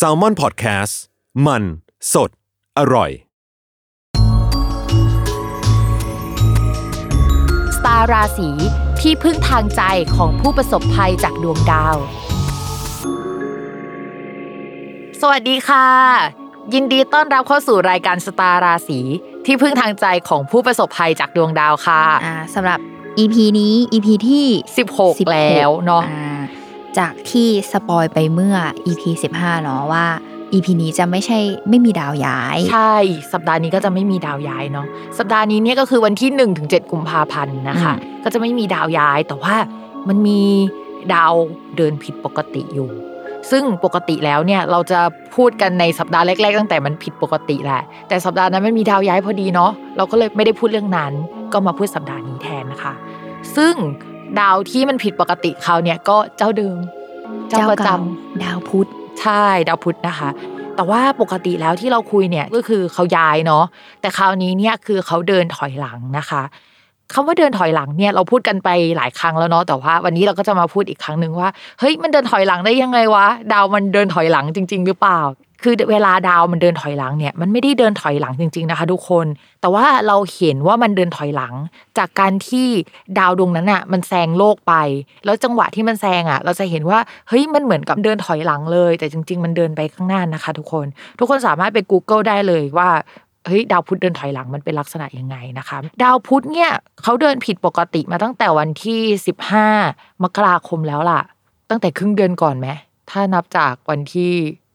s a l ม o n PODCAST มัน สด อร่อย สตาร์ราศีที่พึ่งทางใจของผู้ประสบภัยจากดวงดาว สวัสดีค่ะ ยินดีต้อนรับเข้าสู่รายการสตาร์ราศีที่พึ่งทางใจของผู้ประสบภัยจากดวงดาวค่ะ อ่าสำหรับ EP นี้ EP ที่ 16 แล้วเนาะอ่า จากที่สปอยไปเมื่อ EP 15 เนาะว่า EP นี้จะไม่ใช่ไม่มีดาวย้าย ใช่ สัปดาห์นี้ก็จะไม่มีดาวย้ายเนาะสัปดาห์นี้เนี่ยก็คือวันที่1ถึง7กุมภาพันธ์นะคะ ก็จะไม่มีดาวย้าย แต่ว่ามันมีดาวเดินผิดปกติอยู่ซึ่งปกติแล้วเนี่ยเราจะพูดกันในสัปดาห์แรก ๆ ตั้งแต่มันผิดปกติแหละ แต่สัปดาห์นั้นมันมีดาวย้ายพอดีเนาะเราก็เลยไม่ได้พูดเรื่องนั้น ก็มาพูดสัปดาห์นี้แทนนะคะ ซึ่ง ดาวที่มันผิดปกติเขาวเนี่ยก็เจ้าเดิม เจ้าประจำดาวพุธใช่ดาวพุธนะคะ แต่ว่าปกติแล้วที่เราคุยเนี่ยก็คือเขาย้ายเนาะแต่คราวนี้เนี่ยคือเขาเดินถอยหลังนะคะคำว่าเดินถอยหลังเนี่ยเราพูดกันไปหลายครั้งแล้วเนาะแต่ว่าวันนี้เราก็จะมาพูดอีกครั้งหนึ่งว่าเฮ้ยมันเดินถอยหลังได้ยังไงวะดาวมันเดินถอยหลังจริง ๆ หรือเปล่า คือเวลาดาวมันเดินถอยหลังเนี่ยมันไม่ได้เดินถอยหลังจริง ๆนะคะ ทุกคน แต่ว่าเราเห็นว่ามันเดินถอยหลัง จากการที่ดาวดวงนั้นอะมันแซงโลกไป แล้วจังหวะที่มันแซงอะ เราจะเห็นว่าเฮ้ยมันเหมือนกับเดินถอยหลังเลย แต่จริง ๆ มันเดินไปข้างหน้านะคะ ทุกคน ทุกคนสามารถไป Google ได้เลยว่าเฮ้ยดาวพุธเดินถอยหลังมันเป็นลักษณะยังไงนะคะ ดาวพุธเนี่ยเขาเดินผิดปกติมาตั้งแต่วันที่ 15 มกราคมแล้วล่ะ ตั้งแต่ครึ่งเดือนก่อนไหมถ้านับจากวันที่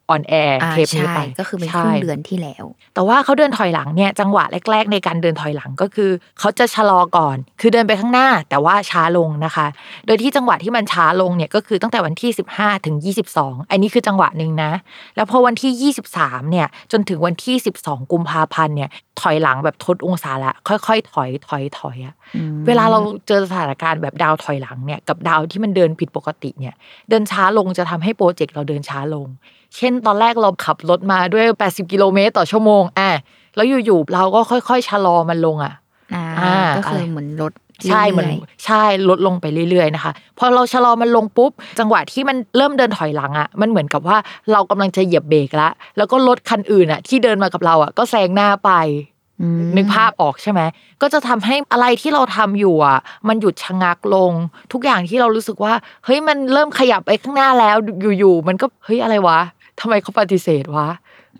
on air อ่าเทปนี้ใช่ไปก็คือเป็นใช่ ครึ่งเดือนที่แล้ว แต่ว่าเขาเดินถอยหลังเนี่ยจังหวะแรก ๆ ในการเดินถอยหลังก็คือเขาจะชะลอก่อน คือเดินไปข้างหน้า แต่ว่าช้าลงนะคะ โดยที่จังหวะที่มันช้าลงเนี่ยก็คือตั้งแต่วันที่ 15 ถึง 22 อันนี้คือจังหวะหนึ่งนะ แล้วพอวันที่ 23 เนี่ยจนถึงวันที่ 12 กุมภาพันธ์เนี่ยถอยหลังแบบทีละองศาละค่อยๆ ถอยถอยถอยอะอืมเวลาเราเจอสถานการณ์แบบดาวถอยหลังเนี่ยกับดาวที่มันเดินผิดปกติเนี่ยเดินช้าลงจะทำให้โปรเจกต์เราเดินช้าลง เช่นตอนแรกเราขับรถมาด้วย 80 กิโลเมตรต่อชั่วโมงอะแล้วอยู่ๆเราก็ค่อย ๆ ชะลอมันลงอะอ่าอ่าก็คืออะไรเหมือนลดใช่เหมือนรื่อยใช่ลดลงไปเรื่อยๆนะคะพอเราชะลอมันลงปุ๊บ จังหวะที่มันเริ่มเดินถอยหลังอะมันเหมือนกับว่าเรากำลังจะเหยียบเบรกแล้วแล้วก็รถคันอื่นอะ ที่เดินมากับเราอะก็แซงหน้าไปอืมนึกภาพออกใช่ไหมก็จะทำให้อะไรที่เราทำอยู่อะ มันหยุดชะงักลง ทุกอย่างที่เรารู้สึกว่า เฮ้ยมันเริ่มขยับไปข้างหน้าแล้วอยู่ๆมันก็เฮ้ยอะไรวะ ทำไมเขาปฏิเสธวะ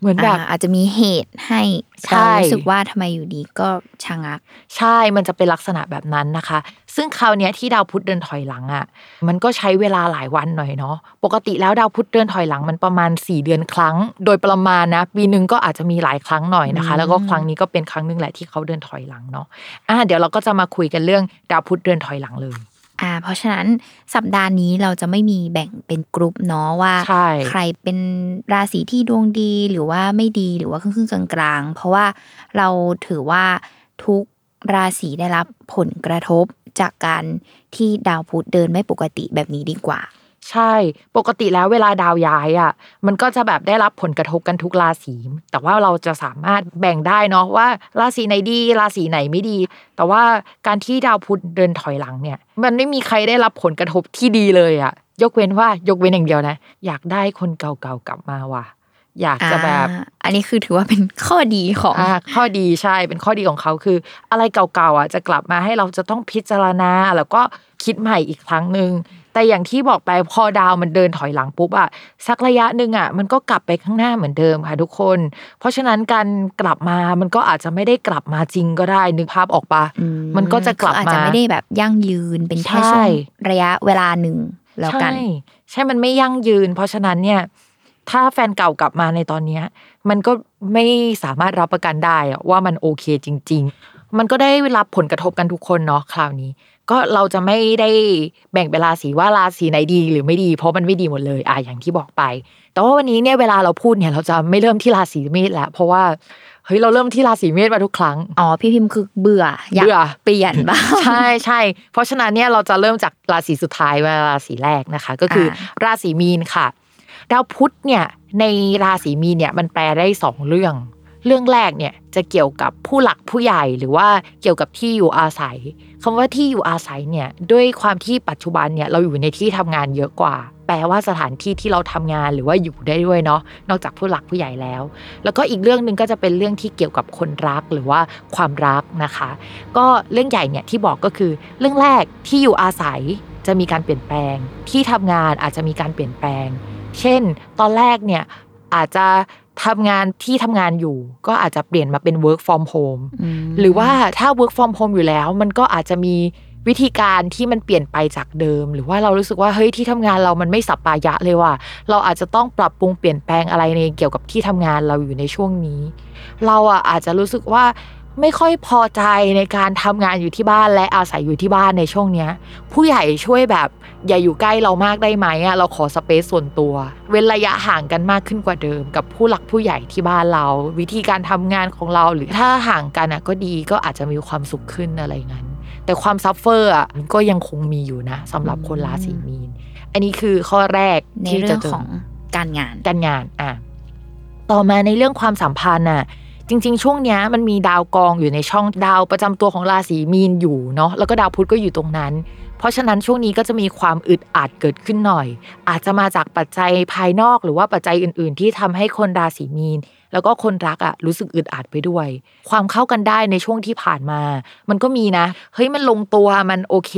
เหมือนแบบอ่าอาจจะมีเหตุให้ใช่เรารู้สึกว่าทำไมอยู่ดีก็ชะงัก ใช่มันจะเป็นลักษณะแบบนั้นนะคะ ซึ่งคราวเนี้ยที่ดาวพุธเดินถอยหลังอะ มันก็ใช้เวลาหลายวันหน่อยเนาะปกติแล้วดาวพุธเดินถอยหลังมันประมาณ 4 เดือนครั้ง โดยประมาณนะปีหนึ่งก็อาจจะมีหลายครั้งหน่อยนะคะอืมแล้วก็ครั้งนี้ก็เป็นครั้งหนึงแหละที่เขาเดินถอยหลังเนาะอะเดี๋ยวเราก็จะมาคุยกันเรื่องดาวพุธเดินถอยหลังเลย อ่าเพราะฉะนั้นสัปดาห์นี้เราจะไม่มีแบ่งเป็นกลุ่มเนาะว่าใช่ใครเป็นราศีที่ดวงดีหรือว่าไม่ดีหรือว่าครึ่งๆกลางๆ เพราะว่าเราถือว่าทุกราศีได้รับผลกระทบจากการที่ดาวพุธเดินไม่ปกติแบบนี้ดีกว่า ใช่ ปกติแล้วเวลาดาวย้ายอะ มันก็จะแบบได้รับผลกระทบกันทุกราศี แต่ว่าเราจะสามารถแบ่งได้เนาะว่าราศีไหนดีราศีไหนไม่ดี แต่ว่าการที่ดาวพุธเดินถอยหลังเนี่ย มันไม่มีใครได้รับผลกระทบที่ดีเลยอะ ยกเว้นว่ายกเว้นอย่างเดียวนะ อยากได้คนเก่าๆกลับมาว่ะ อยากจะแบบอ่าอันนี้คือถือว่าเป็นข้อดีของอ่าข้อดีใช่ เป็นข้อดีของเขาคือ อะไรเก่าๆอะจะกลับมาให้เราจะต้องพิจารณาแล้วก็คิดใหม่อีกครั้งหนึ่ง แต่อย่างที่บอกไปพอดาวมันเดินถอยหลังปุ๊บอะสักระยะหนึ่งอะมันก็กลับไปข้างหน้าเหมือนเดิมค่ะทุกคน เพราะฉะนั้นการกลับมามันก็อาจจะไม่ได้กลับมาจริงก็ได้นึกภาพออกปะอืมันก็จะกลับคืออาจมาจะไม่ได้แบบยั่งยืนเป็นแค่ใช่ช่วงระยะเวลาหนึ่งแล้วกันใช่ใช่มันไม่ยั่งยืน เพราะฉะนั้นเนี่ย ถ้าแฟนเก่ากลับมาในตอนเนี้ย มันก็ไม่สามารถรับประกันได้อะว่ามันโอเคจริง ๆ มันก็ได้รับผลกระทบกันทุกคนเนาะคราวนี้ ก็เราจะไม่ได้แบ่งเป็นราศีว่าราศีไหนดีหรือไม่ดี เพราะมันไม่ดีหมดเลยอะอย่างที่บอกไป แต่ว่าวันนี้เนี่ยเวลาเราพูดเนี่ย เราจะไม่เริ่มที่ราศีเมษแล้วเพราะว่าเฮ้ยเราเริ่มที่ราศีเมษมาทุกครั้งอ๋อพี่พิมพ์คือเบื่ออยากเบื่อเปลี่ยนบ้างใช่ใช่เพราะฉะนั้นเนี่ยเราจะเริ่มจากราศีสุดท้ายมาราศีแรกนะคะ ก็คืออาราศีมีนค่ะดาวพุธเนี่ยในราศีมีนเนี่ยมันแปลได้สองเรื่อง เรื่องแรกเนี่ยจะเกี่ยวกับผู้หลักผู้ใหญ่หรือว่าเกี่ยวกับที่อยู่อาศัยคำว่าที่อยู่อาศัยเนี่ยด้วยความที่ปัจจุบันเนี่ยเราอยู่ในที่ทำงานเยอะกว่า แปลว่าสถานที่ที่เราทำงานหรือว่าอยู่ได้ด้วยเนาะนอกจากผู้หลักผู้ใหญ่แล้ว แล้วก็อีกเรื่องหนึ่งก็จะเป็นเรื่องที่เกี่ยวกับคนรักหรือว่าความรักนะคะ ก็เรื่องใหญ่เนี่ยที่บอกก็คือเรื่องแรกที่อยู่อาศัยจะมีการเปลี่ยนแปลง ที่ทำงานอาจจะมีการเปลี่ยนแปลง เช่น ตอนแรกเนี่ยอาจจะ ทำงานที่ทำงานอยู่ ก็อาจจะเปลี่ยนมาเป็น work from home หรือว่าถ้า work from home อยู่แล้ว มันก็อาจจะมีวิธีการที่มันเปลี่ยนไปจากเดิม หรือว่าเรารู้สึกว่าเฮ้ยที่ทำงานเรามันไม่สัปปายะเลยว่ะเราอาจจะต้องปรับปรุงเปลี่ยนแปลงอะไรในเกี่ยวกับที่ทำงานเราอยู่ในช่วงนี้ เราอะอาจจะรู้สึกว่า ไม่ค่อยพอใจในการทำงานอยู่ที่บ้านและอาศัยอยู่ที่บ้านในช่วงเนี้ย ผู้ใหญ่ช่วยแบบอย่าอยู่ใกล้เรามากได้ไหมอะเราขอสเปซส่วนตัว เว้นระยะห่างกันมากขึ้นกว่าเดิม กับผู้หลักผู้ใหญ่ที่บ้านเรา วิธีการทำงานของเราหรือถ้าห่างกันอะก็ดีก็อาจจะมีความสุขขึ้นอะไรงั้น แต่ความซัฟเฟอร์อะมันก็ยังคงมีอยู่นะสำหรับคนราศีมีน อันนี้คือข้อแรกในที่เรื่จะองเจอของการงานการงานอะต่อมาในเรื่องความสัมพันธ์น่ะ จริง ๆ ช่วงเนี้ยมันมีดาวกองอยู่ในช่องดาวประจำตัวของราศีมีนอยู่เนาะแล้วก็ดาวพุธก็อยู่ตรงนั้น เพราะฉะนั้นช่วงนี้ก็จะมีความอึดอัดเกิดขึ้นหน่อย อาจจะมาจากปัจจัยภายนอกหรือว่าปัจจัยอื่น ๆ ที่ทำให้คนราศีมีน แล้วก็คนรักอะรู้สึกอึดอัดไปด้วย ความเข้ากันได้ในช่วงที่ผ่านมา มันก็มีนะเฮ้ยมันลงตัวมันโอเค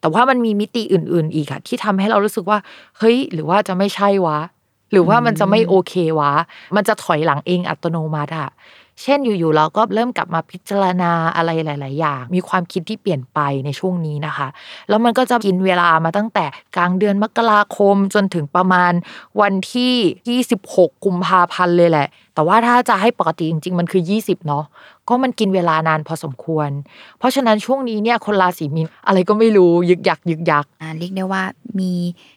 แต่ว่ามันมีมิติอื่น ๆ อีกอะที่ทำให้เรารู้สึกว่าเฮ้ยหรือว่าจะไม่ใช่วะ หรือว่ามันจะไม่โอเควะ มันจะถอยหลังเองอัตโนมัติอะเช่นอยู่ๆเราก็เริ่มกลับมาพิจารณาอะไรหลาย ๆ อย่าง มีความคิดที่เปลี่ยนไปในช่วงนี้นะคะ แล้วมันก็จะกินเวลามาตั้งแต่กลางเดือนมกราคมจนถึงประมาณวันที่ 26 กุมภาพันธ์เลยแหละ แต่ว่าถ้าจะให้ปกติจริง ๆ มันคือ 20 เนาะก็มันกินเวลานานพอสมควร เพราะฉะนั้นช่วงนี้เนี่ยคนราศีมีนอะไรก็ไม่รู้ยึกยักยึกยักอ่าเรียกได้ว่ามี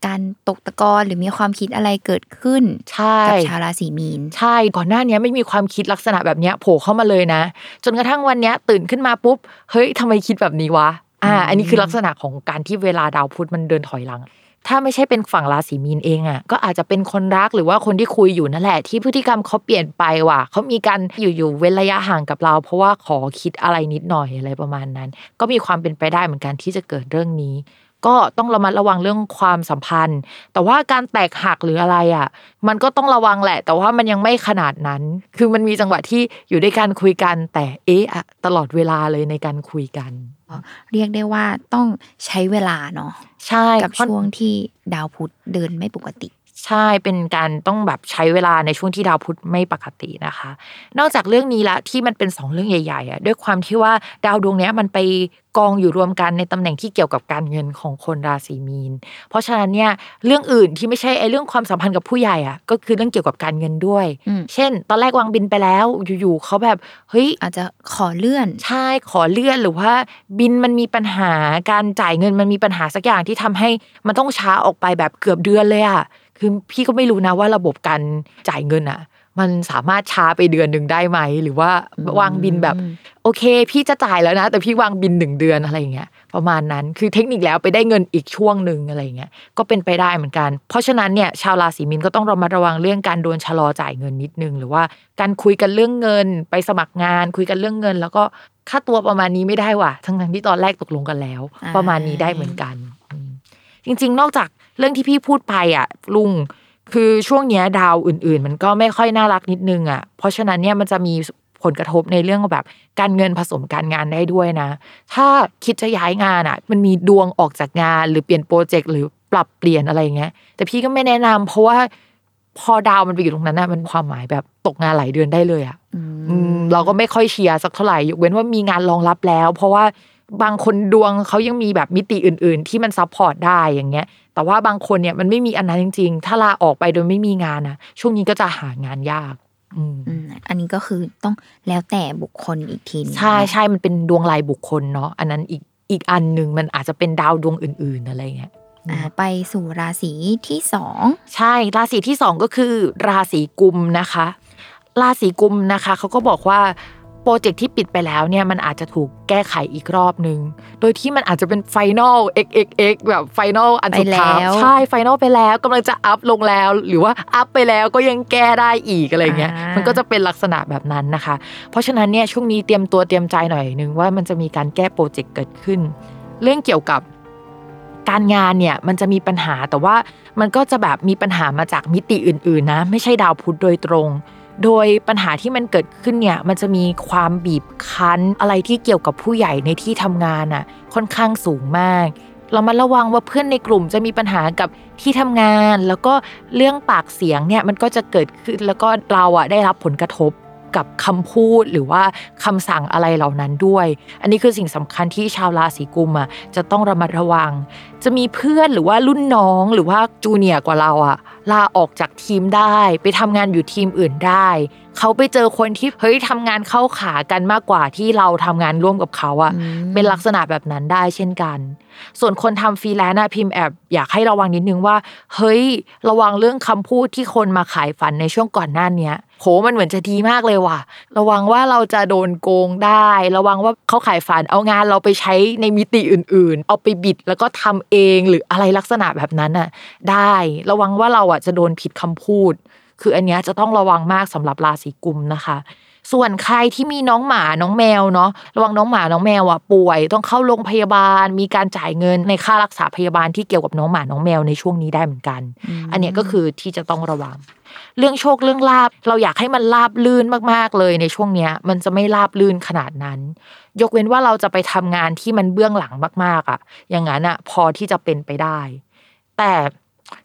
การตกตะกอนหรือมีความคิดอะไรเกิดขึ้นใช่กับชาวราศีมีน ใช่ก่อนหน้านี้ไม่มีความคิดลักษณะแบบเนี้ยโผล่เข้ามาเลยนะ จนกระทั่งวันเนี้ยตื่นขึ้นมาปุ๊บเฮ้ยทำไมคิดแบบนี้วะอ่า อันนี้คือลักษณะของการที่เวลาดาวพุธมันเดินถอยหลัง ถ้าไม่ใช่เป็นฝั่งราศีมีนเองอะก็อาจจะเป็นคนรักหรือว่าคนที่คุยอยู่นั่นแหละ ที่พฤติกรรมเขาเปลี่ยนไปว่ะเขามีการอยู่ๆเว้นระยะห่างกับเรา เพราะว่าขอคิดอะไรนิดหน่อยอะไรประมาณนั้น ก็มีความเป็นไปได้เหมือนกันที่จะเกิดเรื่องนี้ ก็ต้องระมัดระวังเรื่องความสัมพันธ์ แต่ว่าการแตกหักหรืออะไรอะ มันก็ต้องระวังแหละ แต่ว่ามันยังไม่ขนาดนั้น คือมันมีจังหวะที่อยู่ด้วยกันคุยกัน แต่เอ๊ะอะตลอดเวลาเลยในการคุยกันเรียกได้ว่าต้องใช้เวลาเนาะใช่กับช่วงที่ดาวพุธเดินไม่ปกติ ใช่เป็นการต้องแบบใช้เวลาในช่วงที่ดาวพุธไม่ปกตินะคะ นอกจากเรื่องนี้ละที่มันเป็นสองเรื่องใหญ่ๆอะด้วยความที่ว่าดาวดวงเนี้ยมันไปกองอยู่รวมกันในตำแหน่งที่เกี่ยวกับการเงินของคนราศีมีน เพราะฉะนั้นเนี่ยเรื่องอื่นที่ไม่ใช่ไอ้เรื่องความสัมพันธ์กับผู้ใหญ่อะก็คือเรื่องเกี่ยวกับการเงินด้วยอืมเช่น ตอนแรกวางบินไปแล้วอยู่ๆเขาแบบเฮ้ยอาจจะขอเลื่อนใช่ขอเลื่อนหรือว่าบินมันมีปัญหาการจ่ายเงินมันมีปัญหาสักอย่างที่ทำให้มันต้องช้าออกไปแบบเกือบเดือนเลยอะ คือพี่ก็ไม่รู้นะว่าระบบการจ่ายเงินอะมันสามารถช้าไปเดือนหนึ่งได้ไหม หรือว่าวางบินแบบ โอเค พี่จะจ่ายแล้วนะ แต่พี่วางบินหนึ่งเดือนอะไรอย่างเงี้ยประมาณนั้นคือเทคนิคแล้วไปได้เงินอีกช่วงหนึ่งอะไรอย่างเงี้ยก็เป็นไปได้เหมือนกัน เพราะฉะนั้นเนี่ยชาวราศีมีนก็ต้องระมัดระวังเรื่องการโดนชะลอจ่ายเงินนิดนึง หรือว่าการคุยกันเรื่องเงิน ไปสมัครงาน คุยกันเรื่องเงิน แล้วก็ค่าตัวประมาณนี้ไม่ได้ว่ะทั้งทั้งๆที่ตอนแรกตกลงกันแล้วอ่าประมาณนี้ได้เหมือนกันอืมจริง ๆ นอกจาก เรื่องที่พี่พูดไปอะลุงคือช่วงเนี้ยดาวอื่น ๆ มันก็ไม่ค่อยน่ารักนิดนึงอะเพราะฉะนั้นเนี่ยมันจะมีผลกระทบในเรื่องแบบ การเงินผสมการงานได้ด้วยนะ ถ้าคิดจะย้ายงานอะ มันมีดวงออกจากงาน หรือเปลี่ยนโปรเจกต์หรือปรับเปลี่ยนอะไรอย่างเงี้ย แต่พี่ก็ไม่แนะนำเพราะว่าพอดาวมันไปอยู่ตรงนั้นน่ะมันความหมายแบบตกงานหลายเดือนได้เลยอะอืมเราก็ไม่ค่อยเชียร์สักเท่าไหร่ยกเว้นว่ามีงานรองรับแล้ว เพราะว่าบางคนดวงเขายังมีแบบมิติอื่น ๆ ที่มัน support ได้อย่างเงี้ย แต่ว่าบางคนเนี่ยมันไม่มีอันนั้นจริง ๆ ถ้าลาออกไปโดยไม่มีงานนะช่วงนี้ก็จะหางานยากอืมอืมอันนี้ก็คือต้องแล้วแต่บุคคลอีกทีหนึงใช่ใช่มันเป็นดวงรายบุคคลเนาะอันนั้นอีกอีกอันหนึ่งมันอาจจะเป็นดาวดวงอื่น ๆอะไรเงี้ยอ่าไปสู่ราศีที่สองใช่ราศีที่สองก็คือ ราศีกุมภ์นะคะ ราศีกุมภ์นะคะเขาก็บอกว่า project ที่ปิดไปแล้วเนี่ยมันอาจจะถูกแก้ไขอีกรอบนึง โดยที่มันอาจจะเป็น final xxx แบบ final อันสุดท้ายใช่ final ไปแล้วกำลังจะ up ลงแล้ว หรือว่า up ไปแล้วก็ยังแก้ได้อีกอะไรเงี้ยมันก็จะเป็นลักษณะแบบนั้นนะคะ เพราะฉะนั้นเนี่ยช่วงนี้เตรียมตัวเตรียมใจหน่อยนึงว่ามันจะมีการแก้ project เกิดขึ้น เรื่องเกี่ยวกับการงานเนี่ยมันจะมีปัญหาแต่ว่ามันก็จะแบบมีปัญหามาจากมิติอื่น ๆ นะ ไม่ใช่ดาวพุธโดยตรง โดยปัญหาที่มันเกิดขึ้นเนี่ยมันจะมีความบีบคั้น อะไรที่เกี่ยวกับผู้ใหญ่ในที่ทำงานอะค่อนข้างสูงมาก เรามาระวังว่าเพื่อนในกลุ่มจะมีปัญหากับที่ทำงาน แล้วก็เรื่องปากเสียงเนี่ยมันก็จะเกิดขึ้นแล้วก็เราอะได้รับผลกระทบ กับคำพูดหรือว่าคำสั่งอะไรเหล่านั้นด้วย อันนี้คือสิ่งสำคัญที่ชาวราศีกุมภ์อะจะต้องระมัดระวัง จะมีเพื่อนหรือว่ารุ่นน้องหรือว่า junior กว่าเราอะลาออกจากทีมได้ ไปทำงานอยู่ทีมอื่นได้ เขาไปเจอคนที่เฮ้ยทำงานเข้าขากันมากกว่าที่เราทำงานร่วมกับเขาอะอืมเป็นลักษณะแบบนั้นได้เช่นกัน ส่วนคนทำฟรีแลนซ์อะพิมพ์แอบอยากให้ระวังนิดนึงว่า เฮ้ยระวังเรื่องคำพูดที่คนมาขายฝันในช่วงก่อนหน้าเนี้ย โหมันเหมือนจะดีมากเลยว่ะ ระวังว่าเราจะโดนโกงได้ ระวังว่าเขาขายฝันเอางานเราไปใช้ในมิติอื่น ๆ เอาไปบิดแล้วก็ทำเองหรืออะไรลักษณะแบบนั้นน่ะ ได้ ระวังว่าเราอะจะโดนผิดคำพูด คืออันเนี้ยจะต้องระวังมากสำหรับราศีกุมนะคะ ส่วนใครที่มีน้องหมาน้องแมวเนาะระวังน้องหมาน้องแมวอะป่วย ต้องเข้าโรงพยาบาล มีการจ่ายเงินในค่ารักษาพยาบาลที่เกี่ยวกับน้องหมาน้องแมวในช่วงนี้ได้เหมือนกัน อันเนี้ยก็คือที่จะต้องระวัง เรื่องโชคเรื่องลาบ เราอยากให้มันลาบลื่นมากๆเลยในช่วงเนี้ย มันจะไม่ลาบลื่นขนาดนั้น ยกเว้นว่าเราจะไปทำงานที่มันเบื้องหลังมาก ๆอะ อย่างนั้นอะพอที่จะเป็นไปได้ แต่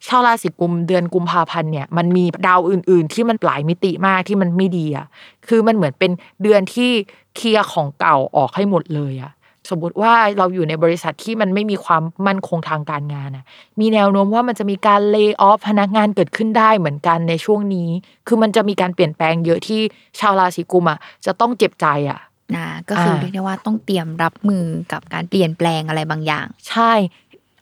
ชาวราศีกุมเดือนกุมภาพันธ์เนี่ยมันมีดาวอื่น ๆ ที่มันหลายมิติมากที่มันไม่ดีอะคือมันเหมือนเป็นเดือนที่เคลียร์ของเก่าออกให้หมดเลยอะสมมติว่าเราอยู่ในบริษัทที่มันไม่มีความมั่นคงทางการงานอะมีแนวโน้มว่ามันจะมีการเลิกออฟพนักงานเกิดขึ้นได้เหมือนกันในช่วงนี้ คือมันจะมีการเปลี่ยนแปลงเยอะที่ชาวราศีกุมอะจะต้องเจ็บใจอะอ่าก็คืออ่าเรียกได้ว่าต้องเตรียมรับมือกับการเปลี่ยนแปลงอะไรบางอย่าง ใช่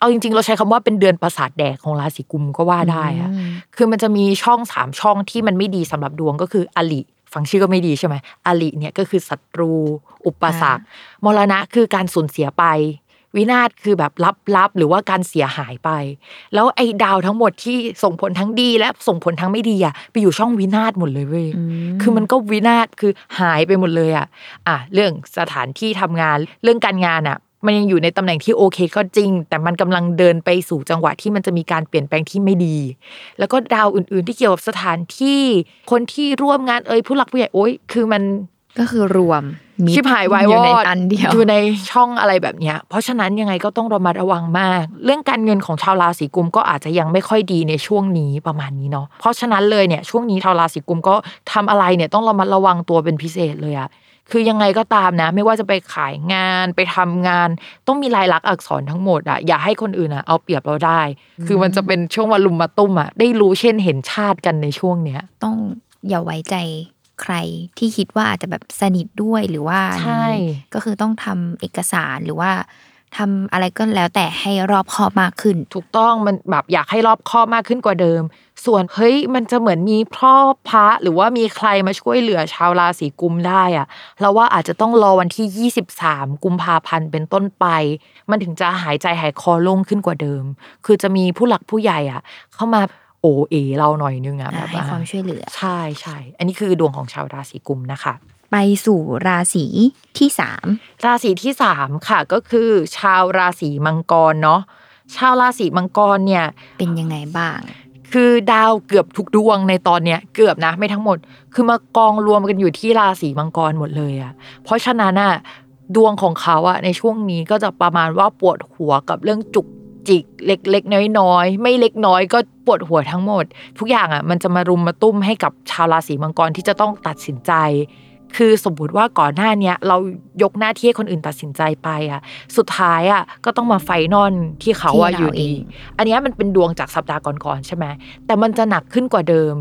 เอาจริง ๆ เราใช้คำว่าเป็นเดือนประสาทแดกของราศีกุมก็ว่าได้อะอืมคือมันจะมีช่องสามช่องที่มันไม่ดีสำหรับดวงก็คืออลิฟังชื่อก็ไม่ดีใช่ไหมอลิเนี่ยก็คือศัตรู อุปสรรค มรณะคือการสูญเสียไป วินาศคือแบบลับๆหรือว่าการเสียหายไป แล้วไอ้ดาวทั้งหมดที่ส่งผลทั้งดีและส่งผลทั้งไม่ดีอะไปอยู่ช่องวินาศหมดเลยเว้ยคือมันก็วินาศคือหายไปหมดเลยอะอะเรื่องสถานที่ทำงานเรื่องการงานอะ มันยังอยู่ในตำแหน่งที่โอเคก็จริง แต่มันกำลังเดินไปสู่จังหวะที่มันจะมีการเปลี่ยนแปลงที่ไม่ดี แล้วก็ดาวอื่น ๆ ที่เกี่ยวกับสถานที่ คนที่ร่วมงานเอ่ยผู้หลักผู้ใหญ่โอ๊ยคือมันก็คือรวมมิตรชิบหายวายอวยู่อในดอันเดียวอยู่ในช่องอะไรแบบเนี้ย เพราะฉะนั้นยังไงก็ต้องระมัดระวังมาก เรื่องการเงินของชาวราศีกุมก็อาจจะยังไม่ค่อยดีในช่วงนี้ประมาณนี้เนาะเพราะฉะนั้นเลยเนี่ยช่วงนี้ชาวราศีกุมก็ทำอะไรเนี่ยต้องระมัดระวังตัวเป็นพิเศษเลยอะ คือยังไงก็ตามนะ ไม่ว่าจะไปขายงานไปทำงาน ต้องมีลายลักษณ์อักษรทั้งหมดอะอย่าให้คนอื่นอะเอาเปรียบเราได้ คือมันจะเป็นช่วงวันลุมมาตุ้มอะได้รู้เช่นเห็นชาติกันในช่วงเนี้ย ต้องอย่าไว้ใจใครที่คิดว่าอาจจะแบบสนิทด้วยหรือว่าใช่ก็คือต้องทำเอกสารหรือว่า ทำอะไรก็แล้วแต่ให้รอบคอบมากขึ้น ถูกต้องมันแบบอยากให้รอบคอบมากขึ้นกว่าเดิม ส่วนเฮ้ยมันจะเหมือนมีพ่อพระหรือว่ามีใครมาช่วยเหลือชาวราศีกุมได้อะเราว่าอาจจะต้องรอวันที่ 23 กุมภาพันธ์เป็นต้นไป มันถึงจะหายใจหายคอโล่งขึ้นกว่าเดิม คือจะมีผู้หลักผู้ใหญ่อะ เข้ามาโอเอเราหน่อยนึงอะแบบให้ความช่วยเหลือ ใช่ใช่อันนี้คือดวงของชาวราศีกุมนะคะ ไปสู่ราศีที่สามราศีที่สามค่ะก็คือ ชาวราศีมังกรเนาะชาวราศีมังกรเนี่ยเป็นยังไงบ้าง คือดาวเกือบทุกดวงในตอนเนี้ยเกือบนะไม่ทั้งหมด คือมากองรวมกันอยู่ที่ราศีมังกรหมดเลยอะเพราะฉะนั้นอะดวงของเขาอะในช่วงนี้ก็จะประมาณว่าปวดหัวกับเรื่องจุกจิกเล็กๆน้อยๆไม่เล็กน้อยก็ปวดหัวทั้งหมด ทุกอย่างอะมันจะมารุมมาตุ้มให้กับชาวราศีมังกรที่จะต้องตัดสินใจ คือสมมติว่าก่อนหน้าเนี้ยเรายกหน้าที่ให้คนอื่นตัดสินใจไปอะสุดท้ายอะก็ต้องมา final ที่เขาอะที่เราอยู่ดีเองอันเนี้ยมันเป็นดวงจากสัปดาห์ก่อนๆใช่ไหมแต่มันจะหนักขึ้นกว่าเดิม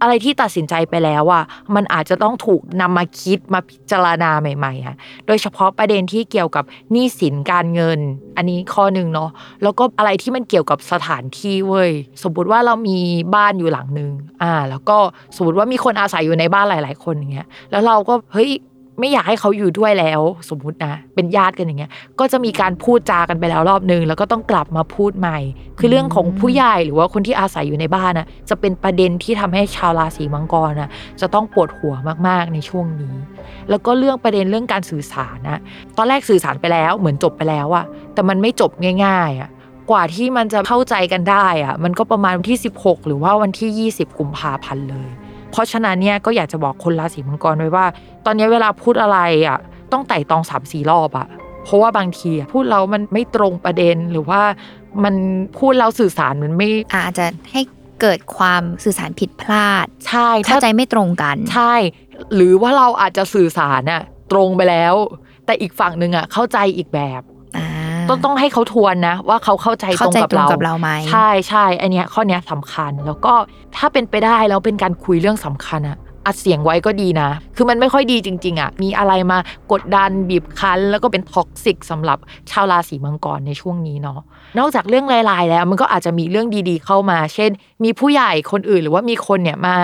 อะไรที่ตัดสินใจไปแล้วอะมันอาจจะต้องถูกนำมาคิดมาพิจารณาใหม่ๆอะโดยเฉพาะประเด็นที่เกี่ยวกับหนี้สินการเงิน อันนี้ข้อหนึ่งเนาะแล้วก็อะไรที่มันเกี่ยวกับสถานที่เว้ยสมมติว่าเรามีบ้านอยู่หลังนึงอ่า แล้วก็สมมติว่ามีคนอาศัยอยู่ในบ้านหลาย ๆ คนอย่างเงี้ยแล้วเราก็เฮ้ย ไม่อยากให้เขาอยู่ด้วยแล้ว สมมุตินะ เป็นญาติกันอย่างเงี้ย ก็จะมีการพูดจากันไปแล้วรอบนึง แล้วก็ต้องกลับมาพูดใหม่ คือเรื่องของผู้ใหญ่หรือว่าคนที่อาศัยอยู่ในบ้านน่ะจะเป็นประเด็นที่ทำให้ชาวราศีมังกรน่ะจะต้องปวดหัวมากๆในช่วงนี้ แล้วก็เรื่องประเด็นเรื่องการสื่อสารนะตอนแรกสื่อสารไปแล้วเหมือนจบไปแล้วอะแต่มันไม่จบง่าย ๆอะกว่าที่มันจะเข้าใจกันได้อะมันก็ประมาณวันที่ 16 หรือว่าวันที่ 20 กุมภาพันธ์เลย เพราะฉะนั้นเนี่ยก็อยากจะบอกคนราศีมังกรไว้ว่า ตอนนี้เวลาพูดอะไรอะต้องไต่ตองสามสี่รอบอะเพราะว่าบางทีอะพูดแล้วมันไม่ตรงประเด็นหรือว่ามันพูดแล้วสื่อสารมันไม่อาจจะให้เกิดความสื่อสารผิดพลาด ใช่เข้าใจไม่ตรงกัน ใช่ หรือว่าเราอาจจะสื่อสารน่ะตรงไปแล้ว แต่อีกฝั่งหนึ่งอะเข้าใจอีกแบบอ่า ต้องต้องให้เขาทวนนะ ว่าเขาเข้าใจตรงกับเรา เข้าใจตรงกับเราไหมใช่ใช่อันเนี้ยข้อเนี้ยสำคัญแล้วก็ถ้าเป็นไปได้แล้วเป็นการคุยเรื่องสำคัญอะ อัดเสียงไว้ก็ดีนะ คือมันไม่ค่อยดีจริง ๆอะมีอะไรมากดดันบีบคั้น แล้วก็เป็น toxic สำหรับชาวราศีมังกรในช่วงนี้เนาะ นอกจากเรื่องลายๆแล้ว มันก็อาจจะมีเรื่องดีๆเข้ามา เช่น มีผู้ใหญ่คนอื่นหรือว่ามีคนเนี่ยมา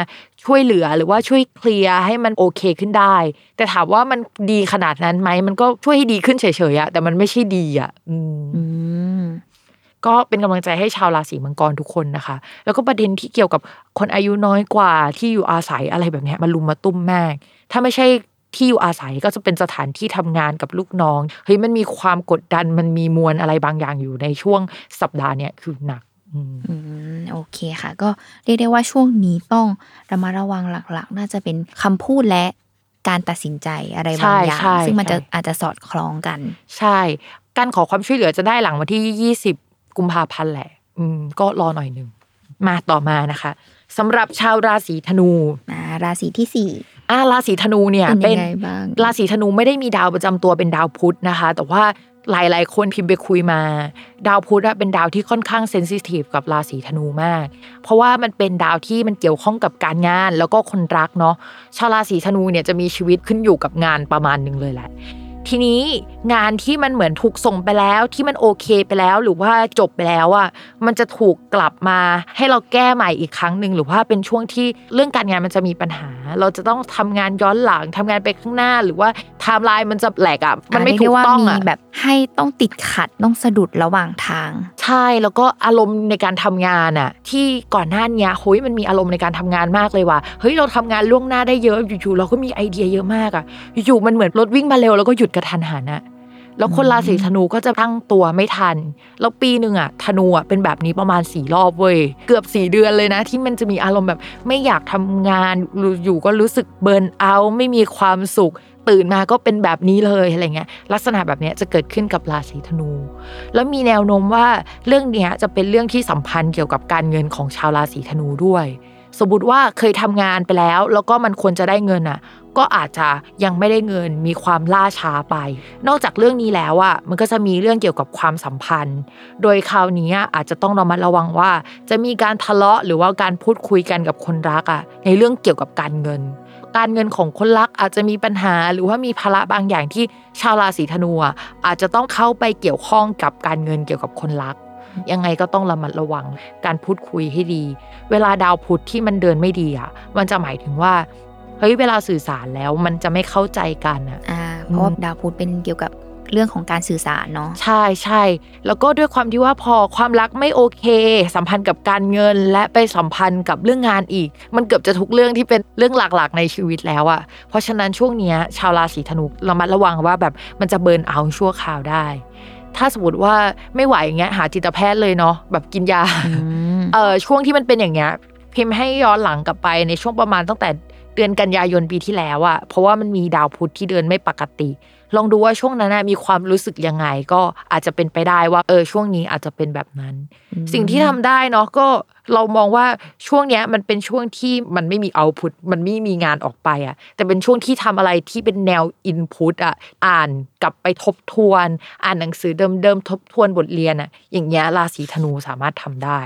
ช่วยเหลือหรือว่าช่วยเคลียร์ให้มันโอเคขึ้นได้ แต่ถามว่ามันดีขนาดนั้นไหมมันก็ช่วยให้ดีขึ้นเฉยๆอะแต่มันไม่ใช่ดีอะอืม ก็เป็นกำลังใจให้ชาวราศีมังกรทุกคนนะคะ แล้วก็ประเด็นที่เกี่ยวกับคนอายุน้อยกว่าที่อยู่อาศัยอะไรแบบเนี้ยมันลุมมาตุ้มมาก ถ้าไม่ใช่ที่อยู่อาศัยก็จะเป็นสถานที่ทำงานกับลูกน้องเฮ้ยมันมีความกดดันมันมีมวลอะไรบางอย่างอยู่ในช่วงสัปดาห์เนี้ยคือหนักอืมอืมโอเคค่ะ ก็เรียกได้ว่าช่วงนี้ต้องระมัดระวังหลักๆ น่าจะเป็นคำพูดและการตัดสินใจอะไรบางอย่างใช่ใช่ซึ่งมันจะใช่อาจจะสอดคล้องกัน ใช่ การขอความช่วยเหลือจะได้หลังวันที่20 กุมภาพันธ์แหละ อืม ก็รอหน่อยหนึ่งมาต่อมานะคะสำหรับชาวราศีธนูอ่าราศีที่สี่อ่าราศีธนูเนี่ยเป็นเป็นยังไงบ้างราศีธนูไม่ได้มีดาวประจำตัวเป็นดาวพุธนะคะ แต่ว่าหลาย ๆ คนพิมพ์ไปคุยมา ดาวพุธอะเป็นดาวที่ค่อนข้างเซนซิทีฟกับราศีธนูมาก เพราะว่ามันเป็นดาวที่มันเกี่ยวข้องกับการงานแล้วก็คนรักเนาะชาวราศีธนูเนี่ยจะมีชีวิตขึ้นอยู่กับงานประมาณหนึ่งเลยแหละ ทีนี้งานที่มันเหมือนถูกส่งไปแล้วที่มันโอเคไปแล้วหรือว่าจบไปแล้วอะมันจะถูกกลับมาให้เราแก้ใหม่อีกครั้งหนึ่งหรือว่าเป็นช่วงที่เรื่องการงานมันจะมีปัญหา เราจะต้องทำงานย้อนหลังทำงานไปข้างหน้า หรือว่าไทม์ไลน์มันจะแหลกอะมันไม่ถูเรียกว่าต้องมีอะแบบให้ต้องติดขัดต้องสะดุดระหว่างทาง ใช่แล้วก็อารมณ์ในการทำงานอะ ที่ก่อนหน้าเนี้ยเฮ้ยมันมีอารมณ์ในการทำงานมากเลยว่ะเฮ้ยเราทำงานล่วงหน้าได้เยอะอยู่ๆเราก็มีไอเดียเยอะมากอะอยู่ๆมันเหมือนรถวิ่งมาเร็วแล้วก็หยุดกะทันหันอะแล้วคนราศีธนูก็จะตั้งตัวไม่ทัน แล้วปีหนึ่งอะธนูอะเป็นแบบนี้ประมาณสี่รอบเว้ย เกือบสี่เดือนเลยนะ ที่มันจะมีอารมณ์แบบไม่อยากทำงานอยู่ก็รู้สึกเบิร์นเอาไม่มีความสุข ตื่นมาก็เป็นแบบนี้เลยอะไรเงี้ย ลักษณะแบบเนี้ยจะเกิดขึ้นกับราศีธนู แล้วมีแนวโน้มว่าเรื่องเนี้ยจะเป็นเรื่องที่สัมพันธ์เกี่ยวกับการเงินของชาวราศีธนูด้วยสมมติว่าเคยทำงานไปแล้ว แล้วก็มันควรจะได้เงินอะ ก็อาจจะยังไม่ได้เงินมีความล่าช้าไป นอกจากเรื่องนี้แล้วอะมันก็จะมีเรื่องเกี่ยวกับความสัมพันธ์ โดยคราวนี้อาจจะต้องระมัดระวังว่า จะมีการทะเลาะหรือว่าการพูดคุยกันกับคนรักอะในเรื่องเกี่ยวกับการเงิน การเงินของคนรักอาจจะมีปัญหาหรือว่ามีภาระบางอย่างที่ชาวราศีธนูอาจจะต้องเข้าไปเกี่ยวข้องกับการเงินเกี่ยวกับคนรักยังไงก็ต้องระมัดระวังการพูดคุยให้ดี เวลาดาวพุธที่มันเดินไม่ดีอะ มันจะหมายถึงว่า ฮ้ยเวลาสื่อสารแล้วมันจะไม่เข้าใจกันอะอ่าเพราะว่าดาวพุธเป็นเกี่ยวกับเรื่องของการสื่อสารเนาะใช่ใช่แล้วก็ด้วยความที่ว่าพอความรักไม่โอเค สัมพันธ์กับการเงินและไปสัมพันธ์กับเรื่องงานอีก มันเกือบจะทุกเรื่องที่เป็นเรื่องหลักๆ ในชีวิตแล้วอะเพราะฉะนั้นช่วงเนี้ยชาวราศีธนูระมัดระวังว่าแบบมันจะเบิร์นเอาท์ชั่วคราวได้ ถ้าสมมติว่าไม่ไหวอย่างเงี้ยหาจิตแพทย์เลยเนาะแบบกินยาอืมเออช่วงที่มันเป็นอย่างเงี้ยพิมพ์ให้ย้อนหลังกลับไปในช่วงประมาณตั้งแต่ เดือนกันยายนปีที่แล้วอะเพราะว่ามันมีดาวพุธที่เดินไม่ปกติ ลองดูว่าช่วงนั้นน่ะมีความรู้สึกยังไง ก็อาจจะเป็นไปได้ว่า เออช่วงนี้อาจจะเป็นแบบนั้น สิ่งที่ทำได้เนาะก็เรามองว่าช่วงเนี้ยมันเป็นช่วงที่มันไม่มีเอาพุตมันไม่มีงานออกไปอะแต่เป็นช่วงที่ทำอะไรที่เป็นแนวอินพุตอะอ่านกลับไปทบทวน อ่านหนังสือเดิมๆทบทวนบทเรียนอะอย่างเงี้ยราศีธนูสามารถทำได้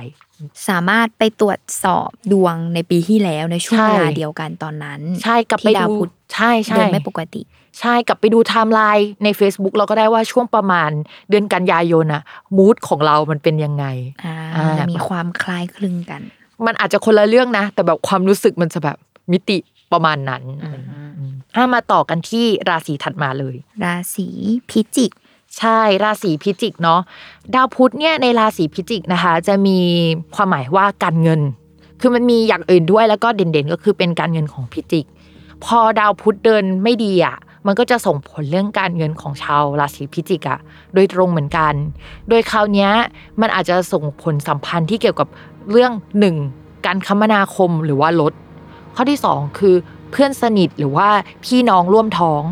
สามารถไปตรวจสอบดวงในปีที่แล้วในช่วงใช่เวลาเดียวกันตอนนั้น ใช่กลับไปที่ดาวดูพุธใช่ใช่เดินไม่ปกติ ใช่กลับไปดูไทม์ไลน์ใน Facebook เราก็ได้ว่าช่วงประมาณเดือนกันยายนอะมูดของเรามันเป็นยังไงอ่าอ่ามีความคล้ายคลึงกัน มันอาจจะคนละเรื่องนะ แต่แบบความรู้สึกมันจะแบบมิติประมาณนั้นอืมอืมอะมาต่อกันที่ราศีถัดมาเลย ราศีพิจิก ใช่ราศีพิจิกเนาะดาวพุธเนี่ยในราศีพิจิกนะคะ จะมีความหมายว่าการเงิน คือมันมีอย่างอื่นด้วยแล้วก็เด่นๆ ก็คือเป็นการเงินของพิจิก พอดาวพุธเดินไม่ดีอะมันก็จะส่งผลเรื่องการเงินของชาวราศีพิจิกอะโดยตรงเหมือนกัน โดยคราวนี้มันอาจจะส่งผลสัมพันธ์ที่เกี่ยวกับเรื่องหนึ่งการคมนาคมหรือว่าลดข้อที่สองคือเพื่อนสนิทหรือว่าพี่น้องร่วมท้อง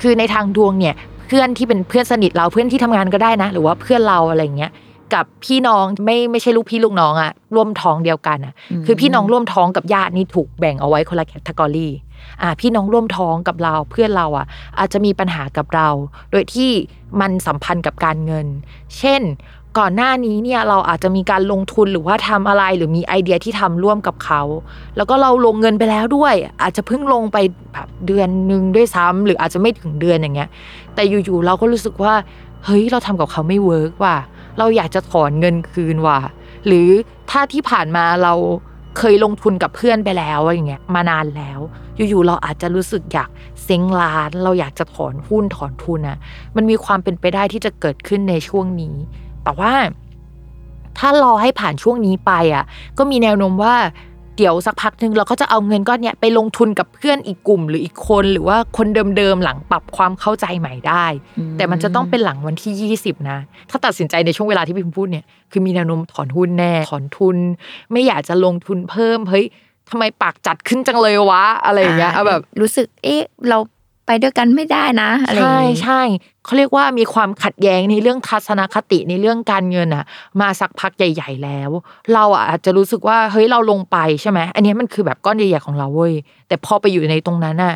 คือในทางดวงเนี่ย พื่อนที่เป็นเพื่อนสนิทเราเพื่อนที่ทำงานก็ได้นะ หรือว่าเพื่อนเราอะไรเงี้ยกับพี่น้องไม่ไม่ใช่ลูกพี่ลูกน้องอะร่วมท้องเดียวกันอะคือพี่น้องร่วมท้องกับญาตินี่ถูกแบ่งเอาไว้คนละแคตตากรีอ่าพี่น้องร่วมท้องกับเราเพื่อนเราอะ อาจจะมีปัญหากับเรา โดยที่มันสัมพันธ์กับการเงิน เช่น ก่อนหน้านี้เนี่ยเราอาจจะมีการลงทุนหรือว่าทำอะไรหรือมีไอเดียที่ทำร่วมกับเขา แล้วก็เราลงเงินไปแล้วด้วย อาจจะเพิ่งลงไปแบบเดือนหนึ่งด้วยซ้ำหรืออาจจะไม่ถึงเดือนอย่างเงี้ย แต่อยู่ๆเราก็รู้สึกว่าเฮ้ยเราทำกับเขาไม่เวิร์กว่ะเราอยากจะถอนเงินคืนว่ะหรือถ้าที่ผ่านมาเราเคยลงทุนกับเพื่อนไปแล้วอย่างเงี้ยมานานแล้ว อยู่ๆเราอาจจะรู้สึกอยากเซ็งร้าน เราอยากจะถอนหุ้นถอนทุนนะมันมีความเป็นไปได้ที่จะเกิดขึ้นในช่วงนี้ แต่ว่า ถ้ารอให้ผ่านช่วงนี้ไปอะ ก็มีแนวโน้มว่าเดี๋ยวสักพักหนึ่งเราก็จะเอาเงินก้อนเนี้ยไปลงทุนกับเพื่อนอีกกลุ่มหรืออีกคนหรือว่าคนเดิมๆหลังปรับความเข้าใจใหม่ได้ แต่มันจะต้องเป็นหลังวันที่ 20 นะ ถ้าตัดสินใจในช่วงเวลาที่พี่พิมพูดเนี่ยคือมีแนวโน้มถอนหุ้นแน่ถอนทุน ไม่อยากจะลงทุนเพิ่มเฮ้ยทำไมปากจัดขึ้นจังเลยวะอะไรอย่างเงี้ยเอาแบบรู้สึกเอ๊ะเราไป ด้วยกันไม่ได้นะอะไรใช่ใช่เขาเรียกว่ามีความขัดแย้งในเรื่องทัศนคติในเรื่องการเงินอะ มาสักพักใหญ่ ๆ แล้ว เราอะอาจจะรู้สึกว่าเฮ้ยเราลงไปใช่ไหมอันนี้มันคือแบบก้อนใหญ่ๆของเราเว้ยแต่พอไปอยู่ในตรงนั้นอะ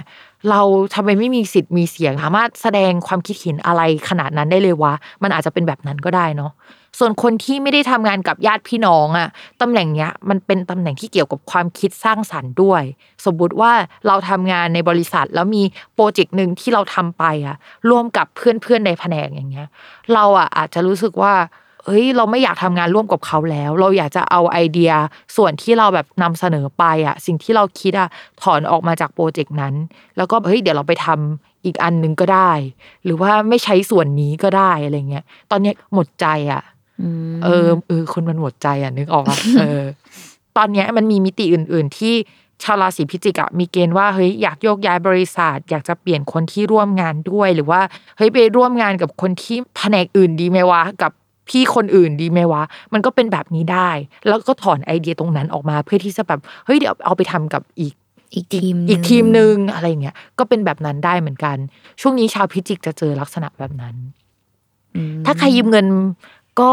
เราทำไมไม่มีสิทธิ์มีเสียงสามารถแสดงความคิดเห็นอะไรขนาดนั้นได้เลยวะมันอาจจะเป็นแบบนั้นก็ได้เนาะ ส่วนคนที่ไม่ได้ทำงานกับญาติพี่น้องอะตำแหน่งเนี้ยมันเป็นตำแหน่งที่เกี่ยวกับความคิดสร้างสรรค์ด้วย สมมติว่าเราทำงานในบริษัทแล้วมีโปรเจกต์หนึ่งที่เราทำไปอะร่วมกับเพื่อนๆในแผนกอย่างเงี้ย เราอะอาจจะรู้สึกว่าเฮ้ยเราไม่อยากทำงานร่วมกับเขาแล้ว เราอยากจะเอาไอเดียส่วนที่เราแบบนำเสนอไปอะ สิ่งที่เราคิดอะถอนออกมาจากโปรเจกต์นั้น แล้วก็เฮ้ยเดี๋ยวเราไปทำอีกอันหนึ่งก็ได้ หรือว่าไม่ใช้ส่วนนี้ก็ได้อะไรเงี้ยตอนนี้หมดใจอะ เออเออคนมันหมดใจอะนึกออกอะเออ ตอนเนี้ยมันมีมิติอื่น ๆ ที่ชาวราศีพิจิกอะมีเกณฑ์ว่าเฮ้ยอยากโยกย้ายบริษัทอยากจะเปลี่ยนคนที่ร่วมงานด้วย หรือว่าเฮ้ยไปร่วมงานกับคนที่แผนกอื่นดีไหมวะกับพี่คนอื่นดีไหมวะ มันก็เป็นแบบนี้ได้ แล้วก็ถอนไอเดียตรงนั้นออกมา เพื่อที่จะแบบเฮ้ยเดี๋ยวเอาไปทำกับอีกอีกทีมอีกทีมหนึ่งอะไรเงี้ยก็เป็นแบบนั้นได้เหมือนกัน ช่วงนี้ชาวพิจิกจะเจอลักษณะแบบนั้นอืมถ้าใครยืมเงิน ก็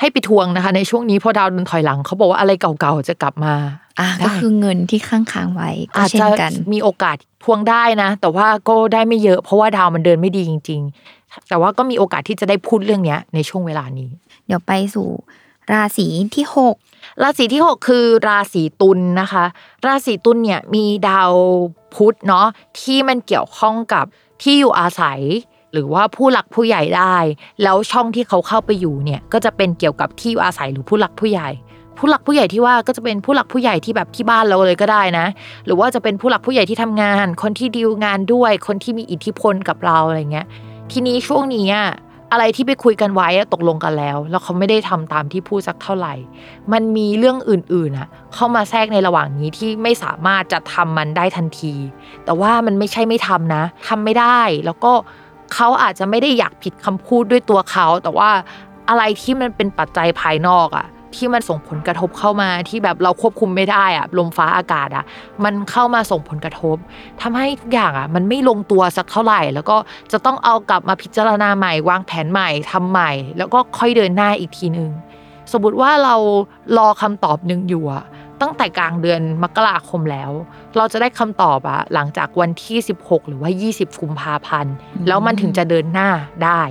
ให้ไปทวงนะคะ ในช่วงนี้เพอดาวเดินถอยหลังเขาบอกว่าอะไรเก่าๆจะกลับมาอะได้ก็คือเงินที่ค้างค้างๆไว้ก็อาจเช่จะนกันมีโอกาสทวงได้นะ แต่ว่าก็ได้ไม่เยอะ เพราะว่าดาวมันเดินไม่ดีจริง ๆ แต่ว่าก็มีโอกาสที่จะได้พูดเรื่องเนี้ย ในช่วงเวลานี้ เดี๋ยวไปสู่ราศีที่หกราศีที่6คือราศีตุลนะคะ ราศีตุลเนี่ยมีดาวพุธเนาะที่มันเกี่ยวข้องกับที่อยู่อาศัย หรือว่าผู้หลักผู้ใหญ่ได้ แล้วช่องที่เขาเข้าไปอยู่เนี่ยก็จะเป็นเกี่ยวกับที่อยู่อาศัยหรือผู้หลักผู้ใหญ่ ผู้หลักผู้ใหญ่ที่ว่าก็จะเป็นผู้หลักผู้ใหญ่ที่แบบที่บ้านเราเลยก็ได้นะ หรือว่าจะเป็นผู้หลักผู้ใหญ่ที่ทำงาน คนที่ดีลงานด้วย คนที่มีอิทธิพลกับเราอะไรเงี้ย ทีนี้ช่วงนี้อะอะไรที่ไปคุยกันไว้ตกลงกันแล้ว แล้วเขาไม่ได้ทำตามที่พูดสักเท่าไหร่ มันมีเรื่องอื่นๆอะเข้ามาแทรกในระหว่างนี้ที่ไม่สามารถจะทำมันได้ทันที แต่ว่ามันไม่ใช่ไม่ทำนะทำไม่ได้แล้วก็ เขาอาจจะไม่ได้อยากผิดคำพูดด้วยตัวเขา แต่ว่าอะไรที่มันเป็นปัจจัยภายนอกอะที่มันส่งผลกระทบเข้ามาที่แบบเราควบคุมไม่ได้อะลมฟ้าอากาศอะมันเข้ามาส่งผลกระทบทำให้ทุกอย่างอะมันไม่ลงตัวสักเท่าไหร่ แล้วก็จะต้องเอากลับมาพิจารณาใหม่ วางแผนใหม่ทำใหม่ แล้วก็ค่อยเดินหน้าอีกทีนึง สมมติว่าเรารอคำตอบหนึ่งอยู่อะ ตั้งแต่กลางเดือนมกราคมแล้ว เราจะได้คำตอบอะหลังจากวันที่ 16 หรือว่า 20กุมภาพันธ์แล้วมันถึงจะเดินหน้าได้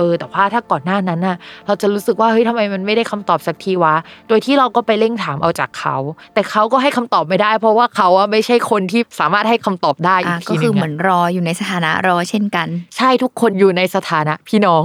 เออ แต่ว่าถ้าก่อนหน้านั้นน่ะ เราจะรู้สึกว่าเฮ้ยทำไมมันไม่ได้คำตอบสักทีวะ โดยที่เราก็ไปเร่งถามเอาจากเขา แต่เขาก็ให้คำตอบไม่ได้ เพราะว่าเขาอะไม่ใช่คนที่สามารถให้คำตอบได้อีอะกก็ทีหคืนึองเหมือะอนรออยู่ในสถานะรอเช่นกัน ใช่ทุกคนอยู่ในสถานะพี่น้อง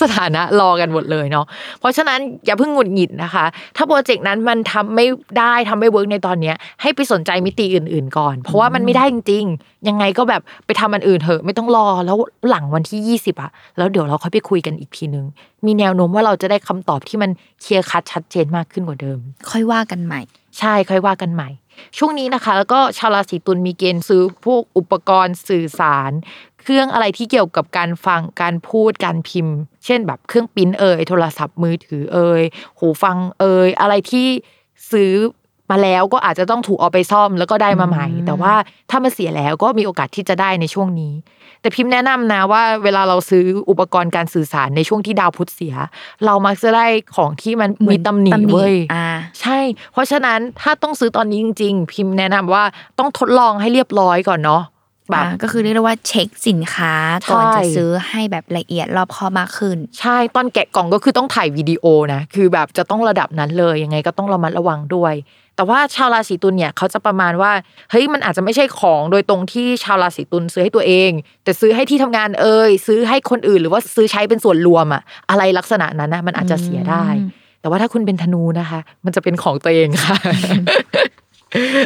สถานะรอกันหมดเลยเนาะเพราะฉะนั้นอย่าเพิ่งหงุดหงิดนะคะ ถ้า project นั้นมันทำไม่ได้ทำไม่ work ในตอนเนี้ยให้ไปสนใจมิติอื่น ๆ ก่อน เพราะว่ามันไม่ได้จริง ๆ ยังไงก็แบบไปทำอันอื่นเถอะไม่ต้องรอแล้วหลังวันที่ 20อะแล้วเดี๋ยวเราค่อยไปคุยกันอีกทีนึง มีแนวโน้มว่าเราจะได้คำตอบที่มันเคลียร์คัดชัดเจนมากขึ้นกว่าเดิม ค่อยว่ากันใหม่ ใช่ค่อยว่ากันใหม่ช่วงนี้นะคะแล้วก็ชาวราศีตุลย์มีเกณฑ์ซื้อพวกอุปกรณ์สื่อสาร เครื่องอะไรที่เกี่ยวกับการฟังการพูดการพิมพ์ เช่นแบบเครื่องปริ้นเอ่ยโทรศัพท์มือถือเอ่ยหูฟังเอ่ยอะไรที่ซื้อมาแล้วก็อาจจะต้องถูกเอาไปซ่อมแล้วก็ได้มาใหม่ แต่ว่าถ้ามันเสียแล้วก็มีโอกาสที่จะได้ในช่วงนี้ แต่พิมพ์แนะนำนะว่า เวลาเราซื้ออุปกรณ์การสื่อสารในช่วงที่ดาวพุธเสีย เรามักจะได้ของที่มันมีตำหนิเว้ยอ่าใช่ เพราะฉะนั้นถ้าต้องซื้อตอนนี้จริง ๆ พิมพ์แนะนำว่าต้องทดลองให้เรียบร้อยก่อนเนาะ แบบอ่าก็คือเรียกได้ว่าเช็คสินค้าก่อนใช่จะซื้อให้แบบละเอียดรอบคอบมากขึ้น ใช่ตอนแกะกล่องก็คือต้องถ่ายวิดีโอนะคือแบบจะต้องระดับนั้นเลยยังไงก็ต้องระมัดระวังด้วย แต่ว่าชาวราศีตุลเนี่ยเขาจะประมาณว่าเฮ้ยมันอาจจะไม่ใช่ของโดยตรงที่ชาวราศีตุลซื้อให้ตัวเอง แต่ซื้อให้ที่ทำงานเอ่ยซื้อให้คนอื่น หรือว่าซื้อใช้เป็นส่วนรวมอะอะไรลักษณะนั้นนะมันอาจจะเสียได้อืมแต่ว่าถ้าคุณเป็นธนูนะคะ มันจะเป็นของตัวเองค่ะ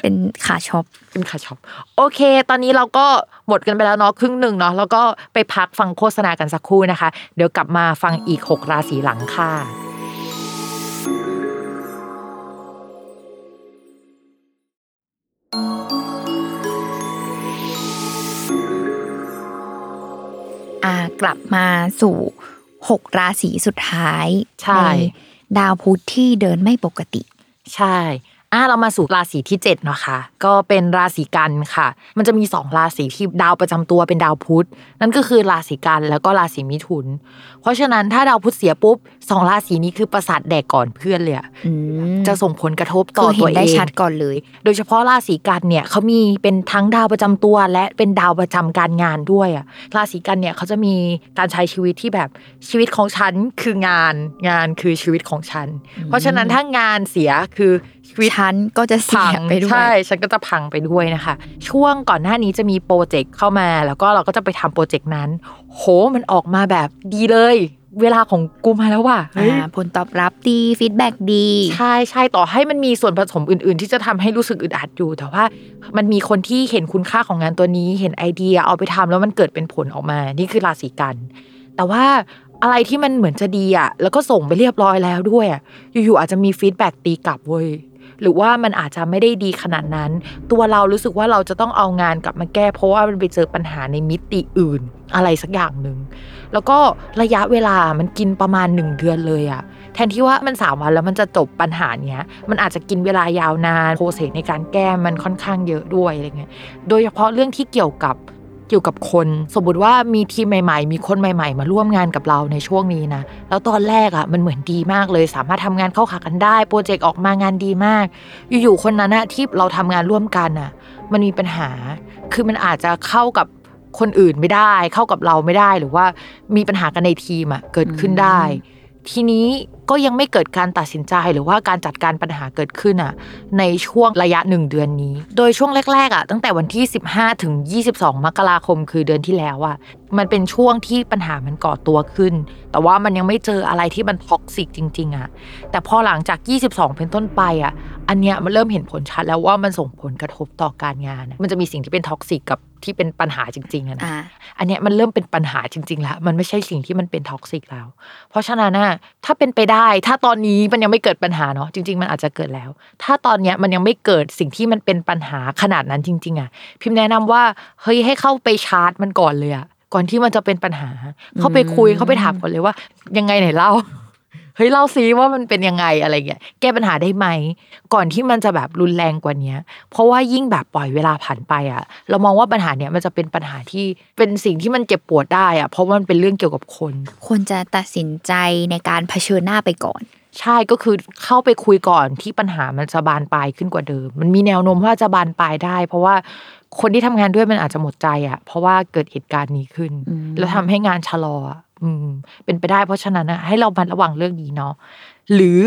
เป็นขาช็อปเป็นขาช็อปโอเค ตอนนี้เราก็หมดกันไปแล้วเนาะครึ่งหนึ่งเนาะแล้วก็ไปพักฟังโฆษณากันสักครู่นะคะ เดี๋ยวกลับมาฟังอีก 6 ราศีหลังค่ะอ่ากลับมาสู่หกราศีสุดท้ายใช่ ดาวพุธที่เดินไม่ปกติ ใช่ อะเรามาสู่ราศีที่7เนาะค่ะก็เป็นราศีกันค่ะ มันจะมีสองราศีที่ดาวประจำตัวเป็นดาวพุธ นั่นก็คือราศีกันแล้วก็ราศีมิถุน เพราะฉะนั้นถ้าดาวพุธเสียปุ๊บสองราศีนี้คือประสาทแดกก่อนเพื่อนเลยอะอืมจะส่งผลกระทบต่คืออเห็ตัวนเองได้ชัดก่อนเลย โดยเฉพาะราศีกันเนี่ยเขามีเป็นทั้งดาวประจำตัว และเป็นดาวประจำการงานด้วยอะราศีกันเนี่ยเขาจะมีการใช้ชีวิตที่แบบชีวิตของฉันคืองานงานคือชีวิตของฉัน เพราะฉะนั้นถ้างานเสียคือชีวิต ฉันก็จะเสียพังไปด้วยใช่ ฉันก็จะพังไปด้วยนะคะ ช่วงก่อนหน้านี้จะมี project เข้ามา แล้วก็เราก็จะไปทำ project นั้น โหมันออกมาแบบดีเลย เวลาของกูมาแล้วว่ะเฮ้ยอ่าผลตอบรับดี feedback ดี ใช่ใช่ต่อให้มันมีส่วนผสมอื่น ๆ ที่จะทำให้รู้สึกอึดอัดอยู่ แต่ว่ามันมีคนที่เห็นคุณค่าของงานตัวนี้ เห็นไอเดียเอาไปทำแล้วมันเกิดเป็นผลออกมา นี่คือราศีกันย์ แต่ว่าอะไรที่มันเหมือนจะดีอะแล้วก็ส่งไปเรียบร้อยแล้วด้วยอะอยู่ๆอาจจะมี feedback ตีกลับเว้ย หรือว่ามันอาจจะไม่ได้ดีขนาดนั้น ตัวเรารู้สึกว่าเราจะต้องเอางานกลับมาแก้ เพราะว่ามันไปเจอปัญหาในมิติอื่นอะไรสักอย่างหนึ่ง แล้วก็ระยะเวลามันกินประมาณหนึ่งเดือนเลยอะแทนที่ว่ามันสามวันแล้วมันจะจบปัญหาเนี้ย มันอาจจะกินเวลายาวนาน process ในการแก้มันค่อนข้างเยอะด้วยอะไรเงี้ย โดยเฉพาะเรื่องที่เกี่ยวกับ เกี่ยวกับคน สมมติว่ามีทีมใหม่ ๆ มีคนใหม่ ๆ มาร่วมงานกับเราในช่วงนี้นะ แล้วตอนแรกอะมันเหมือนดีมากเลย สามารถทำงานเข้าขากันได้โปรเจกต์ออกมางานดีมาก อยู่ๆคนนั้นอะที่เราทำงานร่วมกันอะมันมีปัญหา คือมันอาจจะเข้ากับคนอื่นไม่ได้ เข้ากับเราไม่ได้หรือว่ามีปัญหากันในทีมอะเกิดขึ้นได้ ทีนี้ ก็ยังไม่เกิดการตัดสินใจหรือว่าการจัดการปัญหาเกิดขึ้นอะในช่วงระยะหนึ่งเดือนนี้ โดยช่วงแรกๆอะตั้งแต่วันที่ 15 ถึง 22 มกราคมคือเดือนที่แล้วอะมันเป็นช่วงที่ปัญหามันก่อตัวขึ้น แต่ว่ามันยังไม่เจออะไรที่มัน toxic จริงๆอะแต่พอหลังจาก 22 เป็นต้นไปอะอันเนี้ยมันเริ่มเห็นผลชัดแล้วว่ามันส่งผลกระทบต่อการงานอะมันจะมีสิ่งที่เป็น toxic กับที่เป็นปัญหาจริงๆอะนะอ่าอันเนี้ยมันเริ่มเป็นปัญหาจริงๆแล้วมันไม่ใช่สิ่งที่มันเป็น toxic แล้ว เพราะฉะนั้นน่ะถ้าเป็นไปได้ ถ้าตอนนี้มันยังไม่เกิดปัญหาเนาะจริง ๆ มันอาจจะเกิดแล้ว ถ้าตอนเนี้ยมันยังไม่เกิดสิ่งที่มันเป็นปัญหาขนาดนั้นจริง ๆอะพิมพ์แนะนำว่าเฮ้ยให้เข้าไปชาร์จมันก่อนเลยอะก่อนที่มันจะเป็นปัญหา เข้าไปคุยเข้าไปถามก่อนเลยว่า ยังไงไหนเล่า เฮ้ยเล่าซิว่ามันเป็นยังไงอะไรเงี้ยแก้ปัญหาได้ไหม ก่อนที่มันจะแบบรุนแรงกว่าเนี้ย เพราะว่ายิ่งแบบปล่อยเวลาผ่านไปอะ เรามองว่าปัญหาเนี้ยมันจะเป็นปัญหาที่เป็นสิ่งที่มันเจ็บปวดได้อะเพราะว่ามันเป็นเรื่องเกี่ยวกับคน ควรจะตัดสินใจในการเผชิญหน้าไปก่อนใช่ก็คือเข้าไปคุยก่อนที่ปัญหามันจะบานปลายขึ้นกว่าเดิม มันมีแนวโน้มว่าจะบานปลายได้ เพราะว่าคนที่ทำงานด้วยมันอาจจะหมดใจอะ เพราะว่าเกิดเหตุการณ์นี้ขึ้นอืมแล้วทำให้งานชะลอ อะอืม เป็นไปได้ เพราะฉะนั้นนะให้เรามันระวังเรื่องนี้เนาะหรือ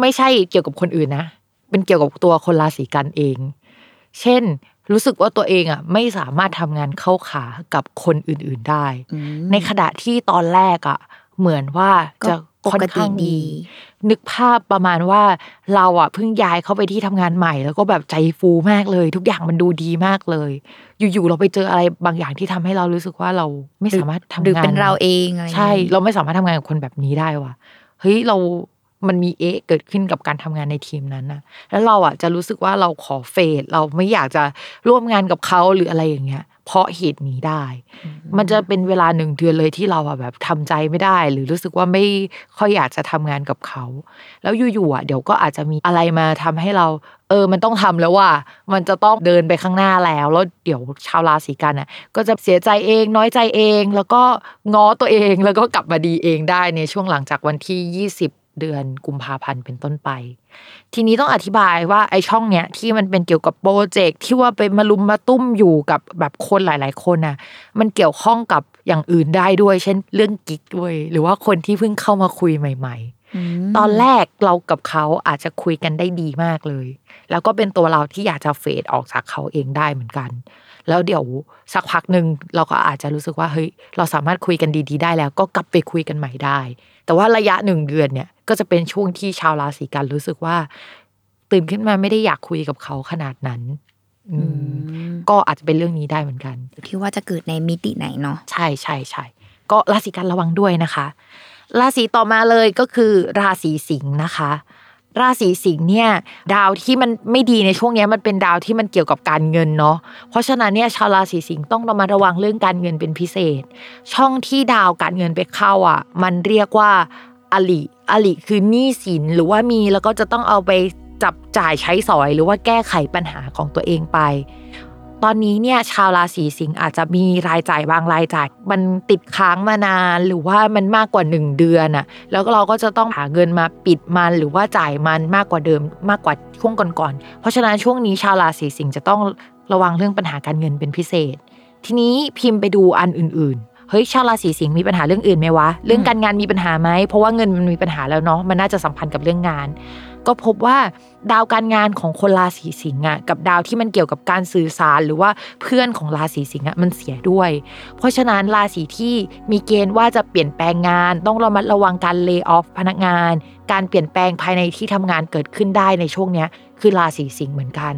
ไม่ใช่เกี่ยวกับคนอื่นนะเป็นเกี่ยวกับตัวคนราศีกันเอง เช่น รู้สึกว่าตัวเองอะ ไม่สามารถทำงานเข้าขากับคนอื่น ๆได้อืมในขณะที่ตอนแรกอะ เหมือนว่าจะก็ค่อนข้าง ปกติดีดี นึกภาพประมาณว่าเราอะเพิ่งย้ายเข้าไปที่ทำงานใหม่ แล้วก็แบบใจฟูมากเลย ทุกอย่างมันดูดีมากเลย อยู่ๆเราไปเจออะไรบางอย่างที่ทำให้เรารู้สึกว่าเราไม่สามารถทำงานหรือเป็นเราเองอะไรอย่างใช่งี้เราไม่สามารถทำงานกับคนแบบนี้ได้ว่ะเฮ้ยเรา มันมีเอะเกิดขึ้นกับการทำงานในทีมนั้นนะแล้วเราอะจะรู้สึกว่าเราขอเฟดเราไม่อยากจะร่วมงานกับเขาหรืออะไรอย่างเงี้ย เพราะเหตุนี้ได้ มันจะเป็นเวลาหนึ่งเดือนเลยที่เราอะแบบทำใจไม่ได้ หรือรู้สึกว่าไม่ค่อยอยากจะทำงานกับเขา แล้วอยู่ๆอะเดี๋ยวก็อาจจะมีอะไรมาทำให้เรา เออ มันต้องทำแล้วว่า มันจะต้องเดินไปข้างหน้าแล้ว แล้วเดี๋ยวชาวราศีกันอะก็จะเสียใจเองน้อยใจเอง แล้วก็ง้อตัวเองแล้วก็กลับมาดีเองได้ในช่วงหลังจากวันที่ 20 เดือนกุมภาพันธ์เป็นต้นไป ทีนี้ต้องอธิบายว่าไอช่องเนี้ยที่มันเป็นเกี่ยวกับโปรเจกต์ที่ว่าไปมาลุมมาตุ้มอยู่กับแบบคนหลาย ๆ คนน่ะ มันเกี่ยวข้องกับอย่างอื่นได้ด้วย เช่นเรื่องกิ๊กด้วย หรือว่าคนที่เพิ่งเข้ามาคุยใหม่ ๆตอนแรกเรากับเขาอาจจะคุยกันได้ดีมากเลย แล้วก็เป็นตัวเราที่อยากจะเฟดออกจากเขาเองได้เหมือนกัน แล้วเดี๋ยวสักพักหนึ่งเราก็อาจจะรู้สึกว่าเฮ้ยเราสามารถคุยกันดีๆ ได้แล้ว ก็กลับไปคุยกันใหม่ได้ แต่ว่าระยะหนึ่งเดือนเนี่ยก็จะเป็นช่วงที่ชาวราศีกันรู้สึกว่า ตื่นขึ้นมาไม่ได้อยากคุยกับเขาขนาดนั้นอืมก็อาจจะเป็นเรื่องนี้ได้เหมือนกันที่ว่าจะเกิดในมิติไหนเนาะใช่ใช่ใช่ก็ราศีกันระวังด้วยนะคะ ราศีต่อมาเลยก็คือราศีสิงห์นะคะ ราศีสิงห์เนี่ยดาวที่มันไม่ดีในช่วงนี้มันเป็นดาวที่มันเกี่ยวกับการเงินเนาะเพราะฉะนั้นเนี่ยชาวราศีสิงห์ต้องระมัดระวังเรื่องการเงินเป็นพิเศษ ช่องที่ดาวการเงินไปเข้าอะ มันเรียกว่าอลิอลิคือหนี้สินหรือว่ามีแล้วก็จะต้องเอาไปจับจ่ายใช้สอยหรือว่าแก้ไขปัญหาของตัวเองไป ตอนนี้เนี่ยชาวราศีสิงห์อาจจะมีรายจ่ายบางรายจ่าย มันติดค้างมานานหรือว่ามันมากกว่า 1 เดือนอะแล้วเราก็จะต้องหาเงินมาปิดมันหรือว่าจ่ายมันมากกว่าเดิมมากกว่าช่วงก่อนๆเพราะฉะนั้นช่วงนี้ชาวราศีสิงห์จะต้องระวังเรื่องปัญหาการเงินเป็นพิเศษ ทีนี้พิมพ์ไปดูอันอื่นเฮ้ยชาวราศีสิงห์มีปัญหาเรื่องอื่นไหมวะ เรื่องการงานมีปัญหาไหมเพราะว่าเงินมันมีปัญหาแล้วเนาะมันน่าจะสัมพันธ์กับเรื่องงาน ก็พบว่าดาวการงานของคนราศีสิงห์อะกับดาวที่มันเกี่ยวกับการสื่อสารหรือว่าเพื่อนของราศีสิงห์อะมันเสียด้วย เพราะฉะนั้นราศีที่มีเกณฑ์ว่าจะเปลี่ยนแปลงงาน ต้องระมัดระวังการเลิกออฟพนักงาน การเปลี่ยนแปลงภายในที่ทำงานเกิดขึ้นได้ในช่วงเนี้ยคือราศีสิงห์เหมือนกัน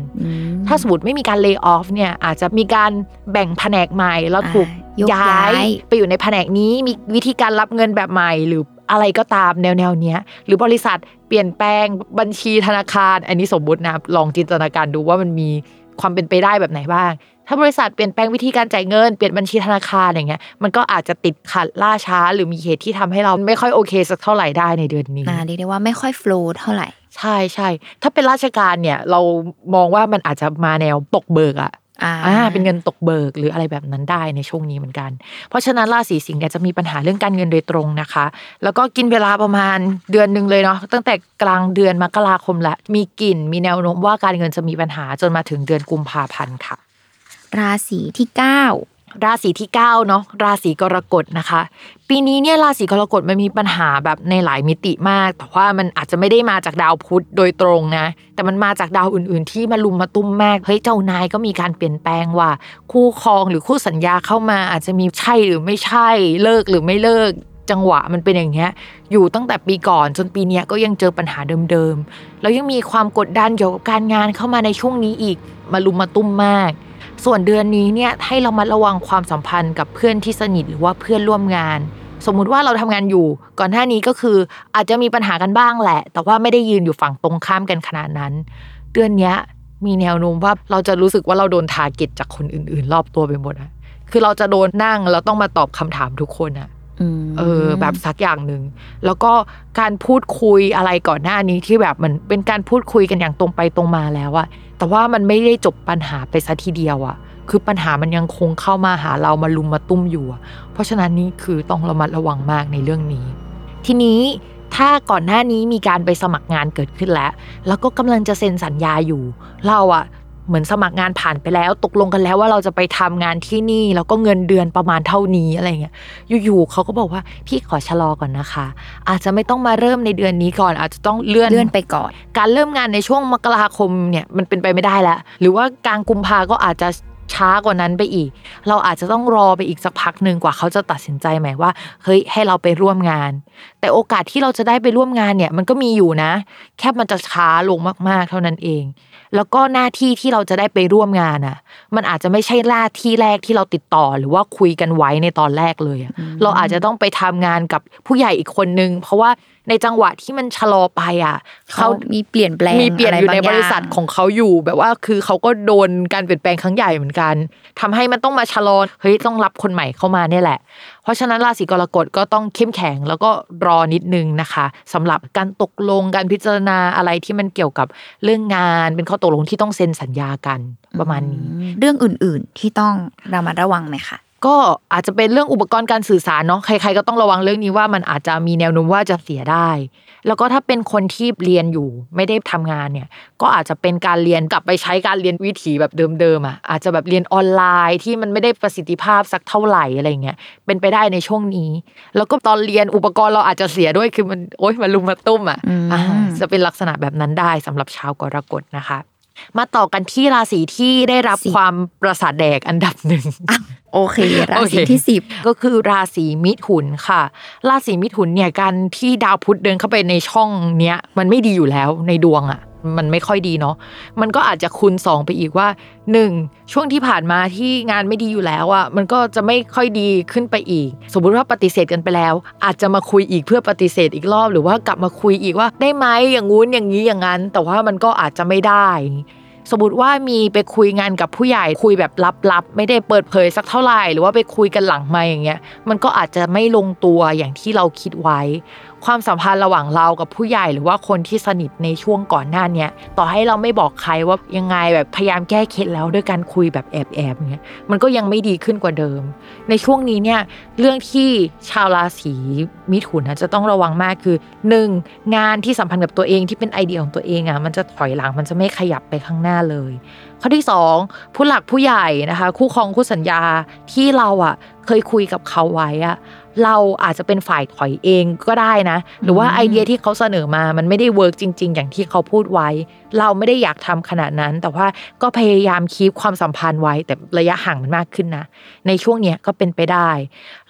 ถ้าสมมติไม่มีการเลิกออฟเนี่ยอาจจะมีการแบ่งแผนกใหม่แล้วถูกอ่ายกย้าย้ายยไปอยู่ในแผนกนี้มีวิธีการรับเงินแบบใหม่ หรือ อะไรก็ตามแนวแนวๆเนี้ย หรือบริษัทเปลี่ยนแปลงบัญชีธนาคาร อันนี้สมมุตินะลองจินตนาการดูว่ามันมีความเป็นไปได้แบบไหนบ้าง ถ้าบริษัทเปลี่ยนแปลงวิธีการจ่ายเงิน เปลี่ยนบัญชีธนาคารอย่างเงี้ย มันก็อาจจะติดขัดล่าช้า หรือมีเหตุที่ทำให้เราไม่ค่อยโอเคสักเท่าไหร่ได้ในเดือนนี้อ่าเรียกได้ว่าไม่ค่อยโฟล์เท่าไหร่ ใช่ใช่ ถ้าเป็นราชการเนี่ยเรามองว่ามันอาจจะมาแนวตกเบิกอะ อ่าอ่าเป็นเงินตกเบิกหรืออะไรแบบนั้นได้ในช่วงนี้เหมือนกัน เพราะฉะนั้นราศีสิงห์เนี่ยจะมีปัญหาเรื่องการเงินโดยตรงนะคะ แล้วก็กินเวลาประมาณเดือนหนึ่งเลยเนาะตั้งแต่กลางเดือนมกราคมละมีกลิ่นมีแนวโน้มว่าการเงินจะมีปัญหาจนมาถึงเดือนกุมภาพันธ์ค่ะ ราศีที่เก้า ราศีที่9เนาะราศีกรกฎนะคะ ปีนี้เนี่ยราศีกรกฎมันมีปัญหาแบบในหลายมิติมาก แต่ว่ามันอาจจะไม่ได้มาจากดาวพุธโดยตรงนะ แต่มันมาจากดาวอื่น ๆ ที่มาลุมมาตุ้มมากเฮ้ยเจ้านายก็มีการเปลี่ยนแปลงว่า คู่ครองหรือคู่สัญญาเข้ามาอาจจะมีใช่หรือไม่ใช่เลิกหรือไม่เลิกจังหวะมันเป็นอย่างเงี้ยอยู่ตั้งแต่ปีก่อนจนปีนี้ก็ยังเจอปัญหาเดิมๆแล้วยังมีความกดดันเกี่ยวกับการงานเข้ามาในช่วงนี้อีกมาลุมมาตุ้มมาก ส่วนเดือนนี้เนี่ยให้เรามาระวังความสัมพันธ์กับเพื่อนที่สนิทหรือว่าเพื่อนร่วมงาน สมมุติว่าเราทำงานอยู่ ก่อนหน้านี้ก็คืออาจจะมีปัญหากันบ้างแหละ แต่ว่าไม่ได้ยืนอยู่ฝั่งตรงข้ามกันขนาดนั้น เดือนนี้มีแนวโน้มว่าเราจะรู้สึกว่าเราโดน target จากคนอื่น ๆ รอบตัวไปหมดอะคือเราจะโดนนั่งแล้วต้องมาตอบคำถามทุกคนอะ เออแบบสักอย่างหนึ่ง แล้วก็การพูดคุยอะไรก่อนหน้านี้ที่แบบมันเป็นการพูดคุยกันอย่างตรงไปตรงมาแล้วอะแต่ว่ามันไม่ได้จบปัญหาไปซะทีเดียวอะคือปัญหามันยังคงเข้ามาหาเรามารุมมาตุ้มอยู่เพราะฉะนั้นนี่คือต้องระมัดระวังมากในเรื่องนี้ ทีนี้ถ้าก่อนหน้านี้มีการไปสมัครงานเกิดขึ้นแล้ว แล้วก็กำลังจะเซ็นสัญญาอยู่ เราอะ เหมือนสมัครงานผ่านไปแล้ว ตกลงกันแล้วว่าเราจะไปทำงานที่นี่ แล้วก็เงินเดือนประมาณเท่านี้อะไรเงี้ยอยู่ๆเขาก็บอกว่าพี่ขอชะลอก่อนนะคะ อาจจะไม่ต้องมาเริ่มในเดือนนี้ก่อน อาจจะต้องเลื่อนเลื่อนไปก่อน การเริ่มงานในช่วงมกราคมเนี่ยมันเป็นไปไม่ได้แล้วหรือว่ากลางกุมภาก็อาจจะ ช้ากว่านั้นไปอีก เราอาจจะต้องรอไปอีกสักพักหนึ่งกว่าเขาจะตัดสินใจไหมว่าเฮ้ยให้เราไปร่วมงาน แต่โอกาสที่เราจะได้ไปร่วมงานเนี่ยมันก็มีอยู่นะ แค่มันจะช้าลงมากๆ เท่านั้นเอง แล้วก็หน้าที่ที่เราจะได้ไปร่วมงานอะ มันอาจจะไม่ใช่หน้าที่แรกที่เราติดต่อหรือว่าคุยกันไว้ในตอนแรกเลยอะเราอาจจะต้องไปทำงานกับผู้ใหญ่อีกคนนึง เพราะว่า ในจังหวะที่มันชะลอไปอะเขามีเปลี่ยนแปลงมีเปลี่ยนอยู่ในะไางบริษัทของเขาอยู่ แบบว่าคือเขาก็โดนการเปลี่ยนแปลงครั้งใหญ่เหมือนกันทำให้มันต้องมาชะลอเฮ้ยต้องรับคนใหม่เข้ามาเนี่ยแหละ เพราะฉะนั้นราศีกรกฎก็ต้องเข้มแข็งแล้วก็รอนิดนึงนะคะสำหรับการตกลงการพิจารณาอะไรที่มันเกี่ยวกับเรื่องงานเป็นข้อตกลงที่ต้องเซ็นสัญญากันประมาณนี้ เรื่องอื่นๆที่ต้องระมัดระวังไหมคะ ก็อาจจะเป็นเรื่องอุปกรณ์การสื่อสารเนาะใคร ๆ ก็ต้องระวังเรื่องนี้ว่ามันอาจจะมีแนวโน้มว่าจะเสียได้ แล้วก็ถ้าเป็นคนที่เรียนอยู่ไม่ได้ทำงานเนี่ย ก็อาจจะเป็นการเรียนกลับไปใช้การเรียนวิถีแบบเดิมๆอะอาจจะแบบเรียนออนไลน์ที่มันไม่ได้ประสิทธิภาพสักเท่าไหร่อะไรเงี้ยเป็นไปได้ในช่วงนี้ แล้วก็ตอนเรียนอุปกรณ์เราอาจจะเสียด้วยคือมันโอ๊ยมันลุมมาตุ้มอะอืมอ่าจะเป็นลักษณะแบบนั้นได้สำหรับชาวกรกฎนะคะมาต่อกันที่ราศีที่ได้รับความประสาทแดกอันดับหนึ่ง โอเค ราโอเคศีที่สิบก็คือราศีมิถุนค่ะ ราศีมิถุนเนี่ยการที่ดาวพุธเดินเข้าไปในช่องเนี้ยมันไม่ดีอยู่แล้วในดวงอะ่ะ มันไม่ค่อยดีเนาะมันก็อาจจะคูณสองไปอีกว่าหนึ่งช่วงที่ผ่านมาที่งานไม่ดีอยู่แล้วอะ่ะมันก็จะไม่ค่อยดีขึ้นไปอีก สมมุติว่าปฏิเสธกันไปแล้ว อาจจะมาคุยอีกเพื่อปฏิเสธอีกรอบหรือว่ากลับมาคุยอีกว่าได้ไหมอย่างงู้นอย่างนี้อย่างนั้น แต่ว่ามันก็อาจจะไม่ได้ สมมติว่ามีไปคุยงานกับผู้ใหญ่คุยแบบลับๆ ไม่ได้เปิดเผยสักเท่าไหร่ หรือว่าไปคุยกันหลังไม่อย่างเงี้ย มันก็อาจจะไม่ลงตัวอย่างที่เราคิดไว้ ความสัมพันธ์ระหว่างเรากับผู้ใหญ่หรือว่าคนที่สนิทในช่วงก่อนหน้าเนี้ยต่อให้เราไม่บอกใครว่ายังไงแบบพยายามแก้เคล็ดแล้วด้วยการคุยแบบแอบๆเงี้ยมันก็ยังไม่ดีขึ้นกว่าเดิม ในช่วงนี้เนี่ยเรื่องที่ชาวราศีมิถุนนะจะต้องระวังมากคือหนึ่งงานที่สัมพันธ์กับตัวเองที่เป็นไอเดียของตัวเองอะมันจะถอยหลังมันจะไม่ขยับไปข้างหน้าเลย ข้อที่สองผู้หลักผู้ใหญ่นะคะ คู่ครองคู่สัญญาที่เราอะเคยคุยกับเขาไว้อะ เราอาจจะเป็นฝ่ายถอยเองก็ได้นะ หรือว่าไอเดียที่เขาเสนอมามันไม่ได้เวิร์กจริง ๆ อย่างที่เขาพูดไว้ เราไม่ได้อยากทำขนาดนั้น แต่ว่าก็พยายามคีบความสัมพันธ์ไว้ แต่ระยะห่างมันมากขึ้นนะ ในช่วงเนี้ยก็เป็นไปได้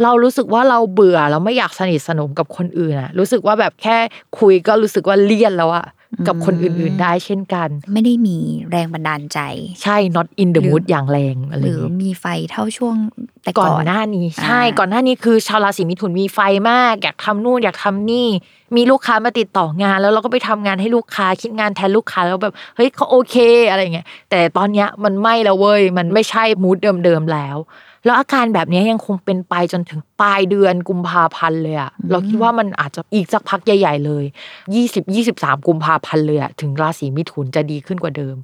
เรารู้สึกว่าเราเบื่อเราไม่อยากสนิทสนมกับคนอื่นอะรู้สึกว่าแบบแค่คุยก็รู้สึกว่าเลี่ยนแล้วอะ กับคนอื่นๆได้เช่นกัน ไม่ได้มีแรงบันดาลใจ ใช่ not in the หรือ mood อย่างแรงอะไรหอรืย่างอเงี้ยมีไฟเท่าช่วงแต่ก่ก่ออนนหน้านี้ ใช่อ่าก่อนหน้านี้คือชาวราศีมิถุนมีไฟมาก อยากทำนู่นอยากทำนี่ มีลูกค้ามาติดต่องาน แล้วเราก็ไปทำงานให้ลูกค้าคิดงานแทนลูกค้าแล้วแบบเฮ้ยเขาโอเคอะไรเงี้ยแต่ตอนเนี้ยมันไม่แล้วเว้ยมันไม่ใช่มูดเดิมๆแล้ว แล้วอาการแบบเนี้ยยังคงเป็นไปจนถึงปลายเดือนกุมภาพันธ์เลยอะเราคิดว่ามันอาจจะอีกสักพักใหญ่ ๆ เลย20 23กุมภาพันธ์เลยอะถึงราศีมิถุนจะดีขึ้นกว่าเดิม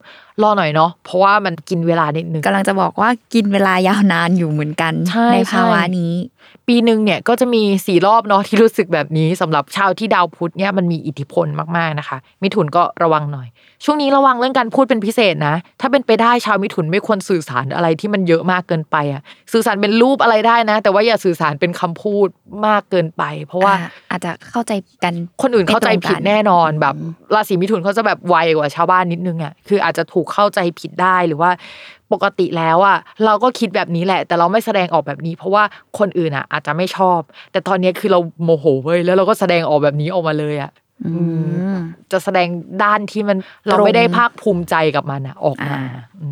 รอหน่อยเนาะเพราะว่ามันกินเวลานิดนึงกำลังจะบอกว่ากินเวลายาวนานอยู่เหมือนกันใช่ภาวะใช่นี้ ปีหนึ่งเนี่ยก็จะมีสี่รอบเนาะที่รู้สึกแบบนี้สำหรับชาวที่ดาวพุธเนี่ยมันมีอิทธิพลมากๆนะคะ มิถุนก็ระวังหน่อย ช่วงนี้ระวังเรื่องการพูดเป็นพิเศษนะ ถ้าเป็นไปได้ชาวมิถุนไม่ควรสื่อสารอะไรที่มันเยอะมากเกินไปอะสื่อสารเป็นรูปอะไรได้นะ แต่ว่าอย่าสื่อสารเป็นคำพูดมากเกินไป เพราะว่าอ่อาจจะเข้าใจกันคนอื่นเข้าใจผิดแน่นอนไม่ตรงกันแบบราศีมิถุนเขาจะแบบไวกว่าชาวบ้านนิดนึงอะคืออาจจะถูกเข้าใจผิดได้หรือว่าปกติแล้วอะเราก็คิดแบบนี้แหละ แต่เราไม่แสดงออกแบบนี้ เพราะว่าคนอื่นอะ อาจจะไม่ชอบ แต่ตอนนี้คือเราโมโหเว้ยแล้วเราก็แสดงออกแบบนี้ออกมาเลยอะอืมจะแสดงด้านที่มันเราไม่ได้ภาคภูมิใจกับมันอะ ออกมาอ่าอื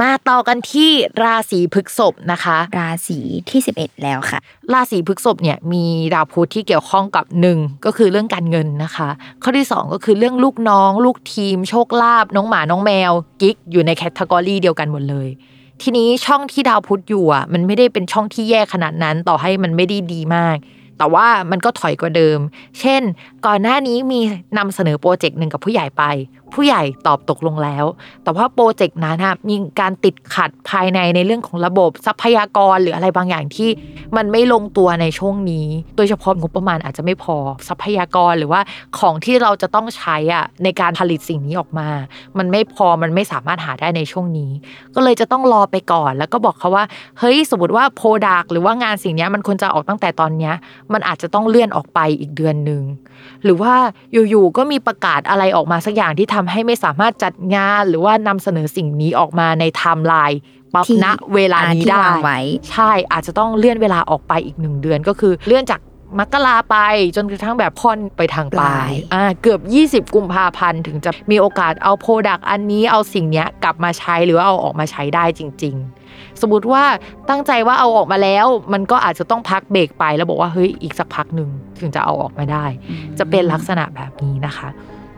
มมาต่อกันที่ราศีพฤษภนะคะ ราศีที่สิบเอ็ดแล้วค่ะ ราศีพฤษภเนี่ยมีดาวพุธที่เกี่ยวข้องกับหนึ่งก็คือเรื่องการเงินนะคะ ข้อที่สองก็คือเรื่องลูกน้อง ลูกทีม โชคลาภน้องหมาน้องแมว กิ๊กอยู่ใน category เดียวกันหมดเลยทีนี้ช่องที่ดาวพุธอยู่อะมันไม่ได้เป็นช่องที่แย่ขนาดนั้น ต่อให้มันไม่ได้ดีมาก แต่ว่ามันก็ถอยกว่าเดิม เช่น ก่อนหน้านี้มีนำเสนอ project หนึ่งกับผู้ใหญ่ไป ผู้ใหญ่ตอบตกลงแล้ว แต่ว่าโปรเจกต์นั้นนะมีการติดขัดภายในในเรื่องของระบบทรัพยากรหรืออะไรบางอย่างที่มันไม่ลงตัวในช่วงนี้ โดยเฉพาะงบประมาณอาจจะไม่พอทรัพยากรหรือว่าของที่เราจะต้องใช้อะในการผลิตสิ่งนี้ออกมา มันไม่พอมันไม่สามารถหาได้ในช่วงนี้ ก็เลยจะต้องรอไปก่อน แล้วก็บอกเขาว่าเฮ้ยสมมติว่าโปรดักหรือว่างานสิ่งนี้มันควรจะออกตั้งแต่ตอนเนี้ยมันอาจจะต้องเลื่อนออกไปอีกเดือนหนึ่งหรือว่าอยู่ๆก็มีประกาศอะไรออกมาสักอย่างที่ทำให้ไม่สามารถจัดงานหรือว่านำเสนอสิ่งนี้ออกมาในไทม์ไลน์ปั๊บที่ณเวลานี้ที่ได้วางไว้ใช่อาจจะต้องเลื่อนเวลาออกไปอีกหนึ่งเดือนก็คือเลื่อนจากมกราไปจนกระทั่งแบบค่อนไปทางปลาปลายยอ่าเกือบ 20 กุมภาพันธ์ถึงจะมีโอกาสเอา product อันนี้เอาสิ่งเนี้ยกลับมาใช้หรือว่าเอาออกมาใช้ได้จริง ๆ สมมติว่าตั้งใจว่าเอาออกมาแล้ว มันก็อาจจะต้องพักเบรกไปแล้วบอกว่าเฮ้ยอีกสักพักหนึ่งถึงจะเอาออกมาได้ จะเป็นลักษณะแบบนี้นะคะ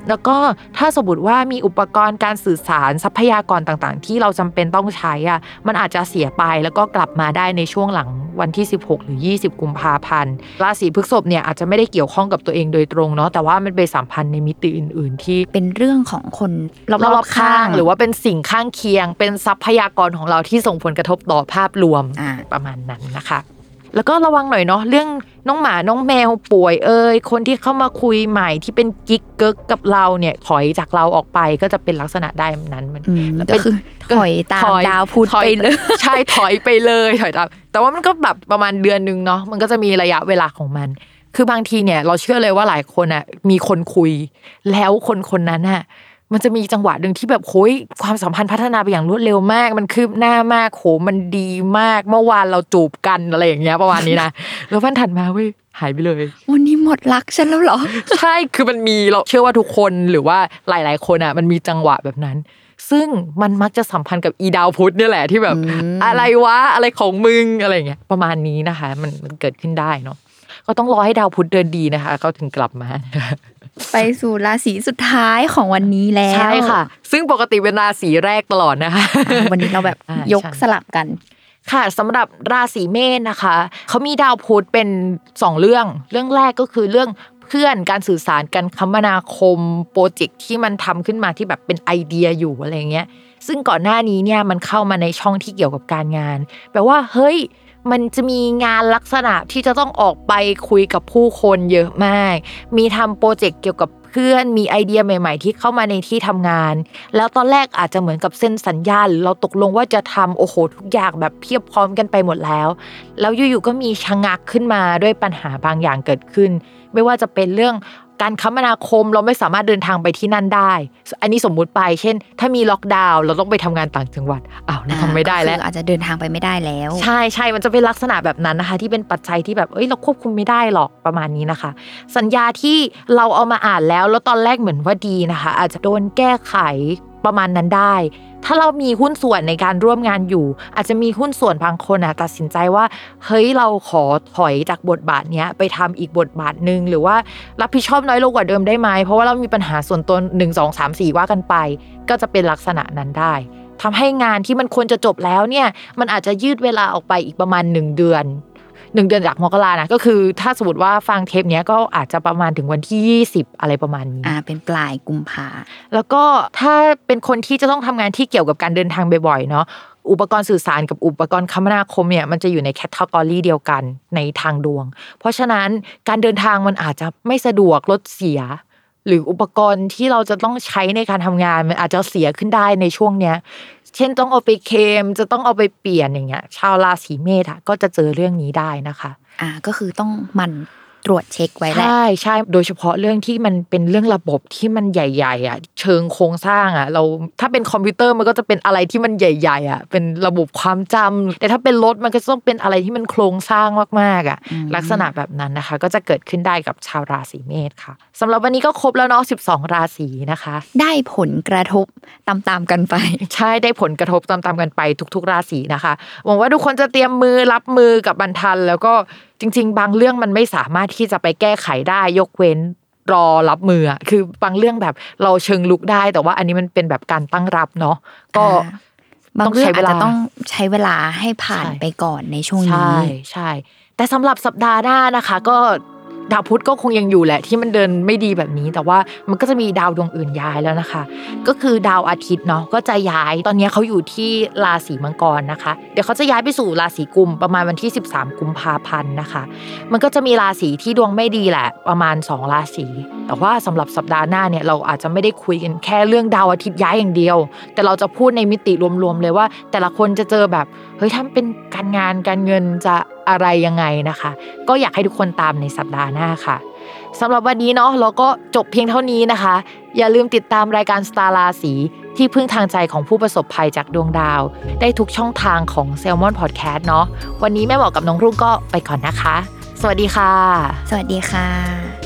แล้วก็ถ้าสมมติว่ามีอุปกรณ์การสื่อสารทรัพยากรต่างๆ ที่เราจำเป็นต้องใช้อะมันอาจจะเสียไปแล้วก็กลับมาได้ในช่วงหลังวันที่ 16 หรือ 20 กุมภาพันธ์ราศีพฤษภเนี่ยอาจจะไม่ได้เกี่ยวข้องกับตัวเองโดยตรงเนาะแต่ว่ามันไปสัมพันธ์ในมิติอื่น ๆ ที่เป็นเรื่องของคนรรออบบๆๆข้าข้างงหรือว่าเป็นสิ่งข้างเคียง เป็นทรัพยากรของเราที่ส่งผลกระทบต่อภาพรวมอ่าประมาณนั้นนะคะแล้วก็ระวังหน่อยเนาะเรื่อง น้องหมาน้องแมวป่วยเอ่ยคนที่เข้ามาคุยใหม่ที่เป็นกิ๊กเกิกกับเราเนี่ยถอยจากเราออกไปก็จะเป็นลักษณะได้แบบนั้นมันอืมแล้วก็เป็นคือถอยตามถอยดาวพุธถอไปเลยใช่ถอยไปเลยถอยตามแต่ว่ามันก็แบบประมาณเดือนนึงเนาะมันก็จะมีระยะเวลาของมัน คือบางทีเนี่ย เราเชื่อเลยว่าหลายคนอะมีคนคุย แล้วคนคนนั้นอะ มันจะมีจังหวะหนึ่งที่แบบโหยความสัมพันธ์พัฒนาไปอย่างรวดเร็วมาก มันคืบหน้ามากโหมันดีมาก เมื่อวานเราจูบกันอะไรอย่างเงี้ยประมาณนี้นะแล้ววันถัดมาเว้ยหายไปเลย วันนี้หมดรักฉันแล้วเหรอ ใช่คือมันมีเราเชื่อว่าทุกคนหรือว่าหลาย ๆ คนอะ มันมีจังหวะแบบนั้น ซึ่งมันมักจะสัมพันธ์กับอีดาวพุธเนี่ยแหละที่แบบอืมอะไรวะอะไรของมึงอะไรอย่างเงี้ยประมาณนี้นะคะ มันมันเกิดขึ้นได้เนาะก็ต้องรอให้ดาวพุธเดินดีนะคะเขาถึงกลับมา ไปสู่ราศีสุดท้ายของวันนี้แล้วใช่ค่ะ ซึ่งปกติเป็นราศีแรกตลอดนะคะอ่าวันนี้เราแบบอ่ายยกใช่สลับกันค่ะสำหรับราศีเมษนะคะเขามีดาวพุธเป็นสองเรื่อง เรื่องแรกก็คือเรื่องเพื่อนการสื่อสารการคมนาคมโปรเจกต์ที่มันทำขึ้นมาที่แบบเป็นไอเดียอยู่อะไรเงี้ย ซึ่งก่อนหน้านี้เนี่ยมันเข้ามาในช่องที่เกี่ยวกับการงาน แปลว่าเฮ้ย มันจะมีงานลักษณะที่จะต้องออกไปคุยกับผู้คนเยอะมาก มีทำโปรเจกต์เกี่ยวกับเพื่อน มีไอเดียใหม่ ๆ ที่เข้ามาในที่ทำงาน แล้วตอนแรกอาจจะเหมือนกับเซ็นสัญญาหรือเราตกลงว่าจะทำโอ้โหทุกอย่างแบบเพียบพร้อมกันไปหมดแล้ว แล้วอยู่ๆก็มีชะงักขึ้นมาด้วยปัญหาบางอย่างเกิดขึ้น ไม่ว่าจะเป็นเรื่อง การคมนาคมเราไม่สามารถเดินทางไปที่นั่นได้ อันนี้สมมุติไป เช่น ถ้ามีล็อกดาวน์เราต้องไปทำงานต่างจังหวัดอ้าวเราทำไม่ได้แล้วก็คืออาจจะเดินทางไปไม่ได้แล้ว ใช่ใช่มันจะเป็นลักษณะแบบนั้นนะคะ ที่เป็นปัจจัยที่แบบเอ้ยเราควบคุมไม่ได้หรอกประมาณนี้นะคะ สัญญาที่เราเอามาอ่านแล้วแล้วตอนแรกเหมือนว่าดีนะคะ อาจจะโดนแก้ไขประมาณนั้นได้ ถ้าเรามีหุ้นส่วนในการร่วมงานอยู่ อาจจะมีหุ้นส่วนบางคนอะตัดสินใจว่า เฮ้ยเราขอถอยจากบทบาทเนี้ยไปทำอีกบทบาทหนึ่งหรือว่ารับผิดชอบน้อยลงกว่าเดิมได้ไหมเพราะว่าเรามีปัญหาส่วนตัวหนึ่งสองสามสี่ว่ากันไป ก็จะเป็นลักษณะนั้นได้ทำให้งานที่มันควรจะจบแล้วเนี่ยมันอาจจะยืดเวลาออกไปอีกประมาณ1เดือน หนึ่งเดือนจากมกรานะก็คือถ้าสมมติว่าฟังเทปเนี้ยก็อาจจะประมาณถึงวันที่ 20 อะไรประมาณนี้อ่าเป็นปลายกุมภาแล้วก็ถ้าเป็นคนที่จะต้องทำงานที่เกี่ยวกับการเดินทางบ่อยๆเนาะอุปกรณ์สื่อสารกับอุปกรณ์คมนาคมเนี่ยมันจะอยู่ในแคตตากรีเดียวกันในทางดวง เพราะฉะนั้นการเดินทางมันอาจจะไม่สะดวกรถเสีย หรืออุปกรณ์ที่เราจะต้องใช้ในการทำงานมันอาจจะเสียขึ้นได้ในช่วงเนี้ย เช่นต้องเอาไปเค็มจะต้องเอาไปเปลี่ยนอย่างเงี้ย ชาวราศีเมษอะก็จะเจอเรื่องนี้ได้นะคะ อ่าก็คือต้องมัน ตรวจเช็คไว้แหละใช่ใช่โดยเฉพาะเรื่องที่มันเป็นเรื่องระบบที่มันใหญ่ ๆ อะ เชิงโครงสร้างอะ เราถ้าเป็นคอมพิวเตอร์มันก็จะเป็นอะไรที่มันใหญ่ ๆ อะ เป็นระบบความจำแต่ถ้าเป็นรถมันก็ต้องเป็นอะไรที่มันโครงสร้างมากๆอะอืมลักษณะแบบนั้นนะคะ ก็จะเกิดขึ้นได้กับชาวราศีเมษค่ะสำหรับวันนี้ก็ครบแล้วเนาะ12 ราศีนะคะ ได้ผลกระทบตามๆกันไป ใช่ได้ผลกระทบตามๆกันไปทุก ๆ ราศีนะคะหวังว่าทุกคนจะเตรียมมือรับมือกับบรรทันแล้วก็ จริง ๆ บางเรื่องมันไม่สามารถที่จะไปแก้ไขได้ยกเว้นรอรับมืออะคือบางเรื่องแบบเราเชิงลุกได้ แต่ว่าอันนี้มันเป็นแบบการตั้งรับเนาะก็อ่าบางต้องเรื่อใช้งเวอาจลาจะต้องใช้เวลาให้ผ่านใช่ไปก่อนในช่วงใช่นี้ใช่แต่สำหรับสัปดาห์หน้านะคะ ก็ ดาวพุธก็คงยังอยู่แหละ ที่มันเดินไม่ดีแบบนี้ แต่ว่ามันก็จะมีดาวดวงอื่นย้ายแล้วนะคะ ก็คือดาวอาทิตย์เนาะก็จะย้ายตอนนี้เขาอยู่ที่ราศีมังกรนะคะ เดี๋ยวเขาจะย้ายไปสู่ราศีกุมประมาณวันที่ 13 กุมภาพันธ์นะคะ มันก็จะมีราศีที่ดวงไม่ดีแหละ ประมาณ 2 ราศีแต่ว่าสำหรับสัปดาห์หน้าเนี่ยเราอาจจะไม่ได้คุยกันแค่เรื่องดาวอาทิตย์ย้ายอย่างเดียว แต่เราจะพูดในมิติรวมๆเลยว่า แต่ละคนจะเจอแบบเฮ้ยถ้าเป็นการงานการเงินจะอะไรยังไงนะคะ ก็อยากให้ทุกคนตามในสัปดาห์หน้าค่ะสำหรับวันนี้เนาะเราก็จบเพียงเท่านี้นะคะ อย่าลืมติดตามรายการสตาราสีที่พึ่งทางใจของผู้ประสบภัยจากดวงดาว ได้ทุกช่องทางของ s ซ l m o n Podcast เนาะวันนี้แม่บอกกับน้องรุ่งก็ไปก่อนนะคะ สวัสดีค่ะ สวัสดีค่ะ